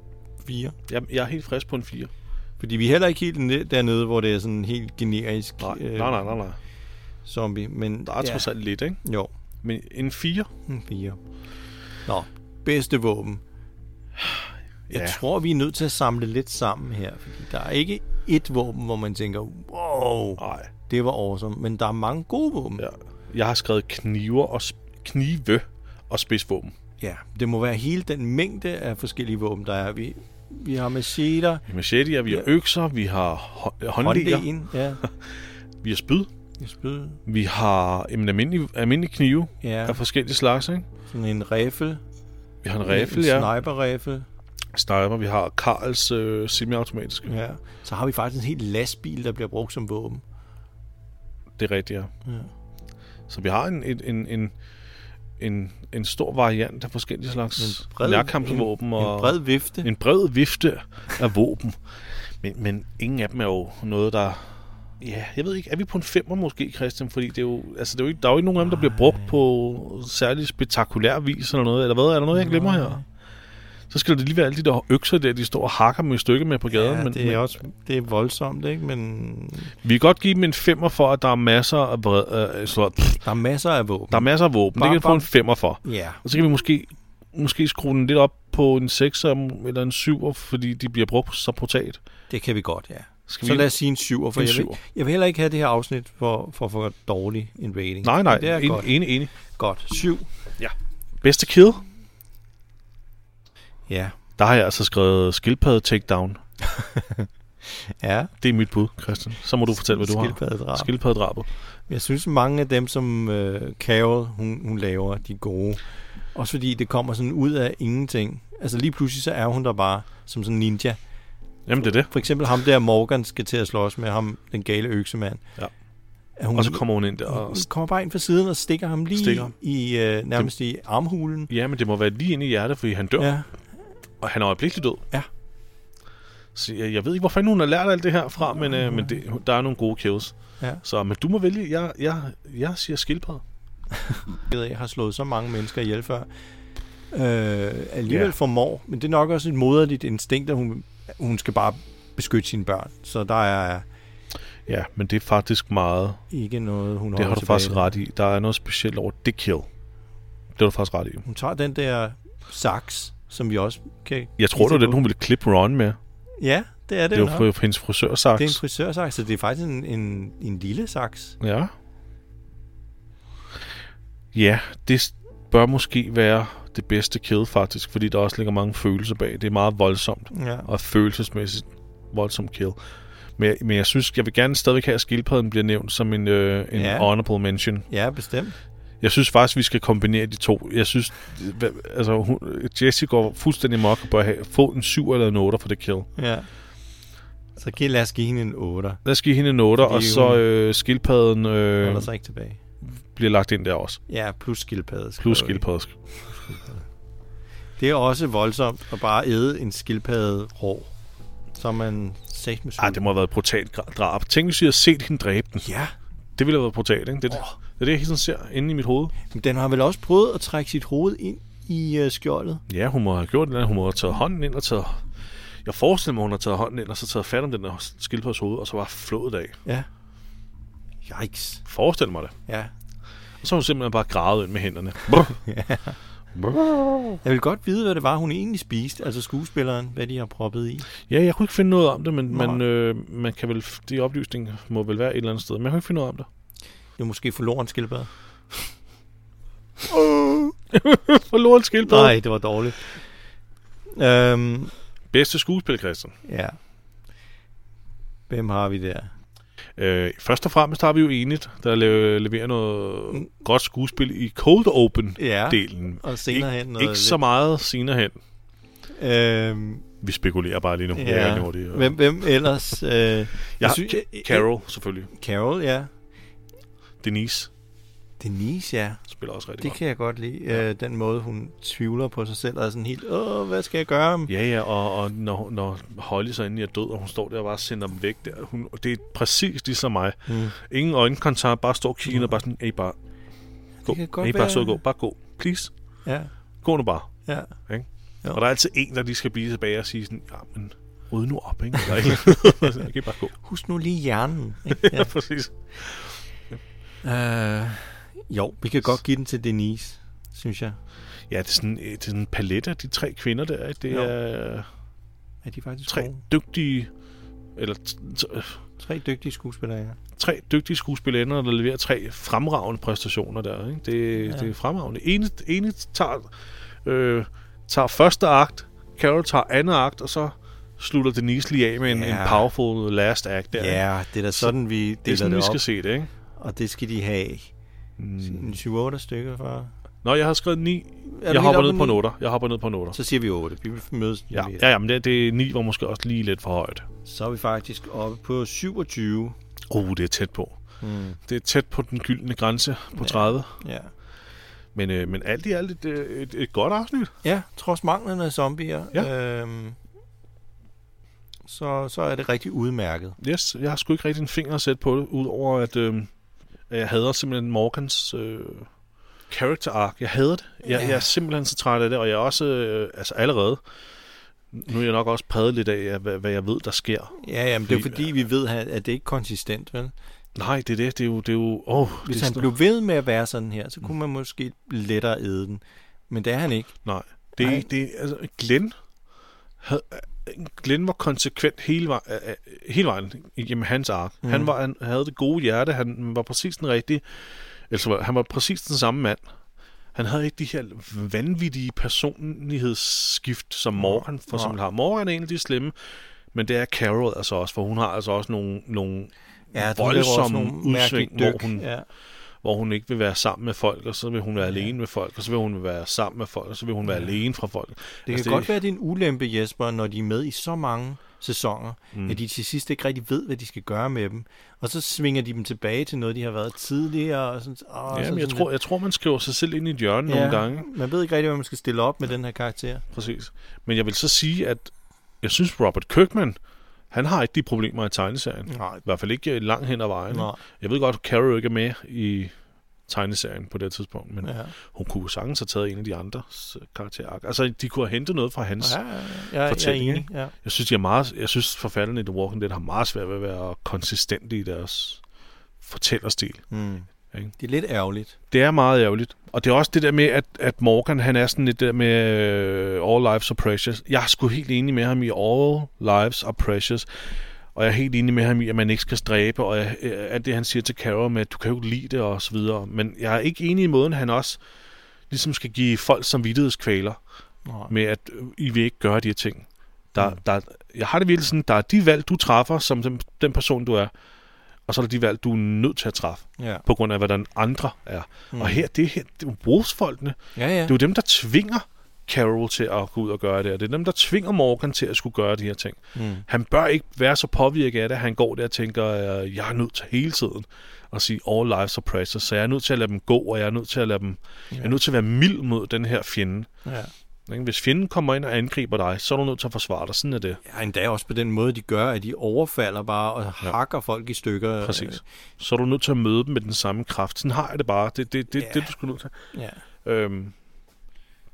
4. Jeg, jeg er helt frisk på en 4. Fordi vi er heller ikke helt ned- dernede, hvor det er sådan helt generisk Nej, øh, nej, nej, nej, nej. zombie. Men Der er trods alt lidt, ikke? Jo, Men en 4? en 4. Nå, bedste våben. Jeg Ja. tror, vi er nødt til at samle lidt sammen her. Fordi der er ikke ét våben, hvor man tænker, wow, Nej. det var awesome. Men der er mange gode våben. Ja. Jeg har skrevet kniver og knive og spidsvåben. ja, det må være hele den mængde af forskellige våben, der er. Vi, vi har macheter, Macheteer, vi har Ja. økser, vi har hå- håndleger, ja, vi har spyd, spyd, vi har en almindelig, almindelig knive ja, af forskellige slags, ikke? sådan en rifle, Vi har en rifle, en ja. sniper-rifle, Sniper, vi har Karls øh, semiautomatiske. Ja. ja. Så har vi faktisk en helt lastbil, der bliver brugt som våben. Det er rigtigt, ja. Ja. Så vi har en, en, en, en, en, en stor variant af forskellige slags En bred- nærkampsvåben. Og En bred vifte. en bred vifte af våben. Men, men ingen af dem er jo noget, der... Ja, jeg ved ikke, er vi på en femmer måske, Christian? Fordi det er jo, altså, det er jo ikke, der er jo ikke nogen af dem, der bliver brugt på særlig spektakulær vis eller noget. Eller hvad? Er der noget, jeg glemmer her? Så skal det lige være alle de der økser der, de står og hakker med stykke med på gaden. Ja, men, det er men også det er voldsomt, ikke? Men vi kan godt give dem en femmer for, at der er masser af, øh, så, pff, der er masser af våben. der er masser af våben. Bare- det kan vi få en femmer for. Ja, Og så kan vi måske måske skrue den lidt op på en 6'er eller en 7'er, fordi de bliver brugt så potat. Det kan vi godt, ja. Skal Så vi... lad os sige en 7'er, for En jeg vil, jeg vil heller ikke have det her afsnit for, for, for dårlig en rating. Nej, nej, Det er en, godt. enig, enig. Godt. 7. Bedste kill? Ja. Der har jeg altså skrevet skildpadde takedown. Ja. Det er mit bud, Christian. Så må du fortælle, hvad du har. Skildpaddedrab. Skildpaddedrabet. Jeg synes, mange af dem, som øh, Carol hun, hun laver, de er gode. Også fordi det kommer sådan ud af ingenting. Altså lige pludselig, så er hun der bare som sådan en ninja. Jamen, det er det. For eksempel ham der, Morgan skal til at slås med ham, den gale øksemand. Ja. Hun, Og så kommer hun ind der og... kommer bare ind fra siden og stikker ham lige Stikker i øh, nærmest i armhulen. Ja, men det må være lige inde i hjertet, fordi han dør. Ja. Og han er øjeblikkeligt død. Ja. Så jeg, jeg ved ikke, hvor fanden hun har lært alt det her fra, men, øh, men det, der er nogle gode kills. Ja. Så, men du må vælge. Jeg, jeg, jeg siger skildpadde. Jeg ved, jeg har slået så mange mennesker ihjel før. Øh, alligevel Ja. formår, men det er nok også et moderligt instinkt, at hun, hun skal bare beskytte sine børn. Så der er Ja, men det er faktisk meget... ikke noget, hun Det har du faktisk ret i. Der er noget specielt over det kill. Det har du faktisk ret i. Hun tager den der saks, som vi også kan... Jeg tror, det var den, hun ville klippe Ron med. Ja, det er det, Det jo på, på hendes frisørsaks. Det er en frisørsaks, så det er faktisk en, en, en lille saks. Ja. Ja, det bør måske være det bedste kill faktisk, fordi der også ligger mange følelser bag. Det er meget voldsomt Ja. og følelsesmæssigt voldsomt kill. Men, jeg- men jeg synes, jeg vil gerne stadigvæk have, at skildpadden bliver nævnt som en, øh, en ja. honorable mention. ja, bestemt. Jeg synes faktisk, vi skal kombinere de to. Jeg synes, altså, hun, Jessie går fuldstændig mok og bør have, få en 7 eller en 8 for det kill. Ja. Så giv, lad os give hende en 8. Lad os give hende en 8, Fordi og så øh, skildpadden øh, Holder sig ikke tilbage. bliver lagt ind der også. Ja, plus skildpadde. Plus vi. skildpadde. Det er også voldsomt at bare æde en skildpadde rå. Så man sagt med Ej, det må have været et brutalt drab. Tænk, hvis jeg havde set hende dræbe den. Ja, Det ville have været brutalt, ikke? Det, oh. Det er det, jeg hele tiden ser inde i mit hoved. men den har vel også prøvet at trække sit hoved ind i uh, skjoldet. Ja, hun må have gjort det. Hun må have taget hånden ind og taget... Jeg forestiller mig, hun har taget hånden ind og så taget fat om den der skildpaddes hoved, og så bare flået af. Ja. Yikes. Forestil mig det. Ja. Og så har hun simpelthen bare gravet ind med hænderne. Jeg vil godt vide, hvad det var, hun egentlig spiste. Altså skuespilleren, hvad de har proppet i. Ja, jeg kunne ikke finde noget om det, men, Nej. men øh, man kan vel, de oplysninger må vel være et eller andet sted. Men jeg kunne ikke finde noget om det. Det er måske forloren skildpadde. Forloren skildpadde. Nej, det var dårligt. Øhm, Bedste skuespil, Christian. ja. Hvem har vi der? Øh, først og fremmest har vi jo enigt, der le- leverer noget Mm. godt skuespil i Cold Open-delen. Ja, og senere hen ikke, noget ikke så meget senere hen. lidt- Øhm, Vi spekulerer bare lige nu. Det er ja. rigtig hurtigt. hvem, hvem ellers? Øh, jeg Ja, synes- Ca- Carol, selvfølgelig. Carol, ja. Denise Denise, ja. spiller også rigtig Det godt. kan jeg godt lide. Ja. Øh, den måde, hun tvivler på sig selv, og er sådan helt, åh, hvad skal jeg gøre? Ja, ja, og, og når, når Holly så endelig er død, og hun står der og bare sender dem væk der. Hun, det er præcis ligesom mig. Mm. Ingen øjenkontakt, bare står og kigger og bare sådan, hey, bare gå. kan godt hey, bare være- så gå. Bare gå. Please. Ja, Gå nu bare. ja. Ikke? Jo. Og der er altid en, der lige skal blive tilbage og sige sådan, ja, men ryd nu op, ikke? Eller jeg kan bare gå. Husk nu lige hjernen. ikke? Ja, præcis. Øh, jo, vi kan godt give den til Denise, synes jeg. Ja, det er sådan, det er sådan en palet af de tre kvinder der. Det Jo. er Er de faktisk tre gode? dygtige, eller t- Tre dygtige skuespillere, ja. tre dygtige skuespillere, der leverer tre fremragende præstationer der. Ikke? Det, ja. det er fremragende. Ene, ene tager, øh, tager første akt, Carol tager anden akt, og så slutter Denise lige af med en, Ja. en powerful last act der. Ja, det er da sådan, vi det er deler sådan, det, vi op. skal se det, ikke? Og det skal de have. Mm. En 7-8 stykker for. Nå, jeg har skrevet 9. du Jeg hopper oppe ned på ni? noter. Jeg hopper ned på noter. Så siger vi 8. Vi mødes Ja, ja, ja men det, det 9 var måske også lige lidt for højt. Så er vi faktisk oppe på 27. Oh, det er tæt på. Mm. Det er tæt på den gyldne grænse på 30. Ja. Men, øh, men alt i alt et, øh, et, et godt afsnit. ja, trods manglen af zombier, Ja. øhm, så, så er det rigtig udmærket. Yes, jeg har sgu ikke rigtig en finger at sætte på det, udover at, øh, at jeg hader simpelthen Morgans øh, character arc. Jeg hader det. Jeg, Ja. jeg er simpelthen så træt af det, og jeg er også øh, altså allerede... Nu er jeg nok også præget lidt af, hvad, hvad jeg ved, der sker. Ja, jamen, det er Fordi- vi ved, at det ikke er konsistent, vel? Nej, det er det. Det er jo... Det er jo oh, Hvis det han sådan- blev ved med at være sådan her, så kunne man måske lettere æde den. Men det er han ikke. Nej. Nej. Det, det, altså, Glenn, havde, Glenn var konsekvent hele, vej, øh, hele vejen igennem hans ark. Mm. Han, var, han havde det gode hjerte, han var præcis den rigtige, altså han var præcis den samme mand. Han havde ikke de her vanvittige personlighedsskift, som Morgan for eksempel har. Morgan er en af de slemme, men det er Carol altså også, for hun har altså også nogle, nogle Ja, voldsomme udsving, hvor hun, Ja. Hvor hun ikke vil være sammen med folk, og så vil hun være alene med folk, og så vil hun være sammen med folk, og så vil hun være alene fra folk. Det kan Altså, det... godt være, at det er en ulempe, Jesper, når de er med i så mange sæsoner, mm. at de til sidst ikke rigtig ved, hvad de skal gøre med dem. Og så svinger de dem tilbage til noget, de har været tidligere. Og sådan, åh, Ja, men jeg sådan tror, jeg tror, man skriver sig selv ind i et hjørne lidt- nogle gange. Man ved ikke rigtig, hvad man skal stille op med den her karakter. Præcis. Men jeg vil så sige, at jeg synes, Robert Kirkman, han har ikke de problemer i tegneserien. Nej. I hvert fald ikke langt hen ad vejen. Nej. Jeg ved godt, at Carol ikke er med i tegneserien på det tidspunkt, men Ja. hun kunne jo sagtens have taget en af de andres øh, karakterer. Altså, de kunne have hentet noget fra hans Ja, ja. ja, ja, jeg er fortælling. enig. Ja. Jeg synes, de er meget, jeg synes forfatterne i The Walking Dead har meget svært ved at være konsistente i deres fortællerstil. Mm. Ikke? Det er lidt ærgerligt. Det er meget ærgerligt. Og det er også det der med, at, at Morgan, han er sådan lidt der med uh, All Lives Are Precious. Jeg er sgu helt enig med ham i All Lives Are Precious. Og jeg er helt enig med ham i, at man ikke skal stræbe, og jeg, øh, alt det, han siger til Carol med, at du kan jo lide det, og så videre. Men jeg er ikke enig i måden, han også ligesom skal give folk samvittighedskvaler Nej. med, at øh, I vil ikke gøre de her ting. Der, Mm. der, jeg har det virkelig sådan, der er de valg, du træffer som den, den person, du er, og så er der de valg, du er nødt til at træffe, Ja. på grund af, hvordan andre er. Mm. Og her, det er, her, det er jo brugsfolkene. Ja, ja. Det er jo dem, der tvinger Carol til at gå ud og gøre det, og det er dem, der tvinger Morgan til at skulle gøre de her ting. Mm. Han bør ikke være så påvirket af det, han går der og tænker, øh, jeg er nødt til hele tiden at sige, all lives are precious, så jeg er nødt til at lade dem gå, og jeg er nødt til at lade dem, jeg er nødt til at være mild mod den her fjende. ja. Ikke? Hvis fjenden kommer ind og angriber dig, så er du nødt til at forsvare dig. Sådan er det. Ja, endda også på den måde, de gør, at de overfalder bare og hakker folk i stykker. Præcis. Så er du nødt til at møde dem med den samme kraft. Sådan har jeg det bare. Det er det, det, Ja. det, du skal nødt til. Ja. Øhm,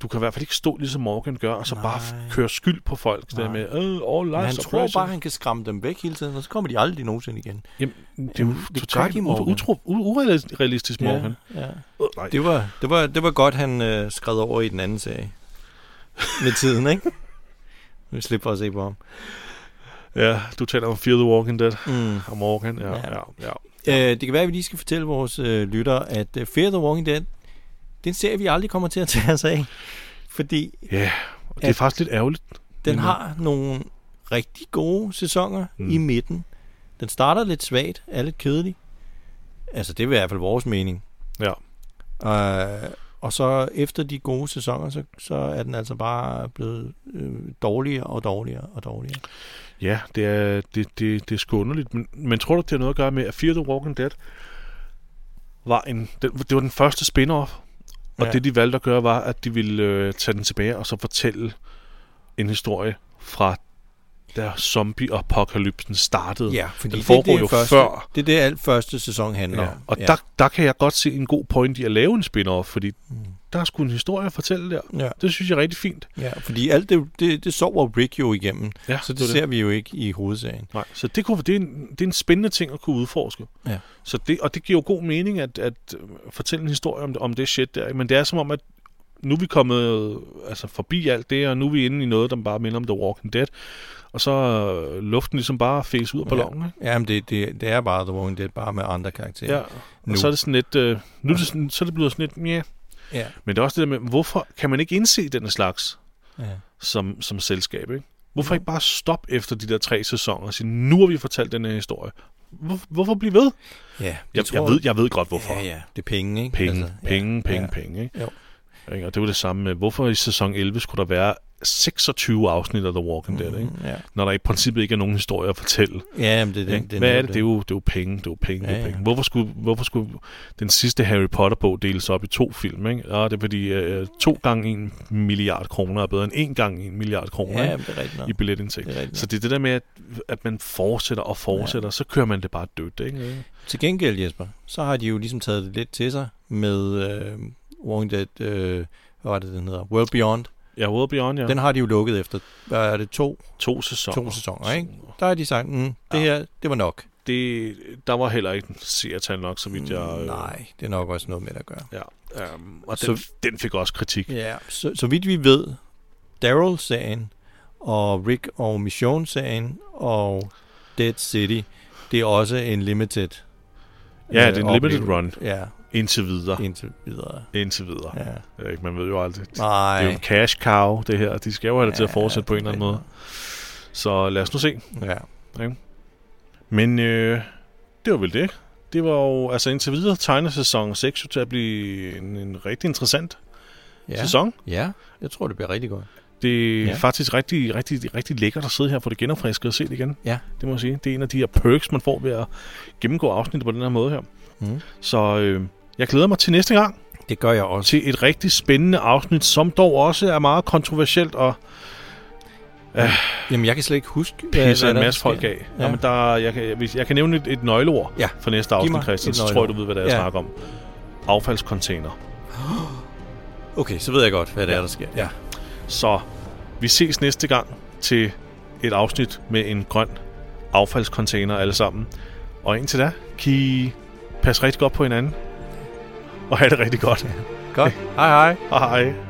du kan i hvert fald ikke stå ligesom Morgan gør, og så Nej. bare køre skyld på folk. Der med, øh, all Men lives han tror precious." bare, han kan skræmme dem væk hele tiden, og så kommer de aldrig nogensinde igen. Jamen, det er jo det totalt utro, urealistisk, Morgan. Ja, ja. Øh, nej. Det, var, det, var, det var godt, han øh, skred over i den anden serie. Med tiden, ikke? Nu slipper at se på ham. Ja, du taler om Fear the Walking Dead. Mm. Morgan, ja, Ja. ja, ja. ja. Øh, det kan være, at vi lige skal fortælle vores øh, lyttere, at øh, Fear the Walking Dead, det er en serie, vi aldrig kommer til at tage os af. Fordi Ja, og det er faktisk lidt ærgerligt. den har nogle rigtig gode sæsoner. Mm. i midten. Den starter lidt svagt, er lidt kedelig. Altså, det er i hvert fald vores mening. Ja. Øh, og så efter de gode sæsoner, så, så er den altså bare blevet øh, dårligere og dårligere og dårligere. Ja, det er, det, det, det er sgu underligt. Men, men tror du, det har noget at gøre med, at Fear the Walking Dead var en, den, det var den første spin-off? Og ja. det, de valgte at gøre, var, at de ville øh, tage den tilbage og så fortælle en historie fra da zombie-apokalypsen startede. Ja, fordi den foregår det, er det, jo første, før. Det er det, alt første sæson handler Ja. om. Og ja. Der, der kan jeg godt se en god point i at lave en spin-off, fordi mm. der er sgu en historie at fortælle der. Ja. Det synes jeg er rigtig fint. Ja, fordi alt det, det, det sover Rick jo igennem, Ja, så det, det er ser det. vi jo ikke i hovedsagen. Nej, så det, kunne, det, er en, det er en spændende ting at kunne udforske. Ja. Så det, og det giver jo god mening at, at øh, fortælle en historie om, om det shit der. Men det er som om, at nu er vi kommet øh, altså, forbi alt det, og nu er vi inde i noget, der bare minder om The Walking Dead. Og så er luften ligesom bare fæs ud af ballonen. Ikke? Ja, men det, det, det er bare The Walking Dead, bare med andre karakterer. Ja. Nu. Og så er det sådan lidt, øh, nu er det, sådan, så er det blevet sådan lidt, ja. Ja. Men det er også det der med, hvorfor kan man ikke indse den slags ja. som, som selskab, ikke? Hvorfor ikke bare stoppe efter de der tre sæsoner og sige, nu har vi fortalt den her historie. Hvor, hvorfor blive ved? ja Jeg, jeg, ved, jeg ved godt, hvorfor. Ja, ja, det er penge, ikke? Penge, altså, penge, penge, ja. penge. Ikke? Jo. Og det var det samme med, hvorfor i sæson 11 skulle der være 26 afsnit af The Walking Dead, ikke? Ja, når der i princippet ikke er nogen historie at fortælle. ja men det, det, det, Hvad er det? Det er jo, det er jo penge, det er jo penge, Ja, det er ja. penge. Hvorfor skulle, hvorfor skulle den sidste Harry Potter-bog deles op i to film? Ikke? Ja, det er fordi øh, to gange en milliard kroner er bedre end en gang en milliard kroner Ja, ikke? det er i billetindtægt. Det er Så det er det der med, at, at man fortsætter og fortsætter, ja. så kører man det bare dødt. Ikke? Til gengæld, Jesper, så har de jo ligesom taget det lidt til sig med øh, Walking Dead, øh, hvad var det, den hedder? World Beyond. Ja, World Beyond, ja. Den har de jo lukket efter, hvad er det, to, to sæsoner. to sæsoner, ikke? Der har de sagt, mm, det her, det var nok. Det, der var heller ikke en seertal nok, så vidt jeg... Øh, Nej, det er nok også noget med at gøre. Ja, um, og Så- den, den fik også kritik. Ja, så, så vidt vi ved, Daryl-serien, og Rick og Michonne-serien, og Dead City, det er også en limited Ja, øh, det er en limited oplevelse. run. Ja, Indtil videre. indtil videre. Indtil videre. Ja. Ja. Ikke, man ved jo aldrig. Nej. Det er jo en cash cow, det her. De skal jo have det til at Ja, fortsætte på en eller anden måde. Så lad os nu se. Ja. Men øh, det var vel det. Det var jo, altså indtil videre tegner sæson 6 jo til at blive en, en rigtig interessant Ja. ja. sæson. ja, jeg tror, det bliver rigtig godt. Det er Ja. ja. faktisk rigtig, rigtig, rigtig lækkert at sidde her få det genopfrisket og se det igen. Ja. Det må jeg sige. Det er en af de her perks, man får ved at gennemgå afsnittet på den her måde her. Mm. Så øh, jeg glæder mig til næste gang. Det gør jeg også. Til et rigtig spændende afsnit, som dog også er meget kontroversielt og Jamen, jeg kan slet ikke huske, pisser en der masse folk af. Ja. Ja. Jamen, der, jeg, kan, hvis, jeg kan nævne et, et nøgleord Ja. for næste afsnit, Christian, så tror jeg, du ved, hvad det er, jeg Ja. snakker om. Affaldscontainer. Okay, så ved jeg godt, hvad det er, Ja. der sker. Ja. Så vi ses næste gang til et afsnit med en grøn affaldscontainer alle sammen. Og indtil da, kan I passe rigtig godt på hinanden. Og have det rigtig godt. Godt. Hej hej. Hej hej.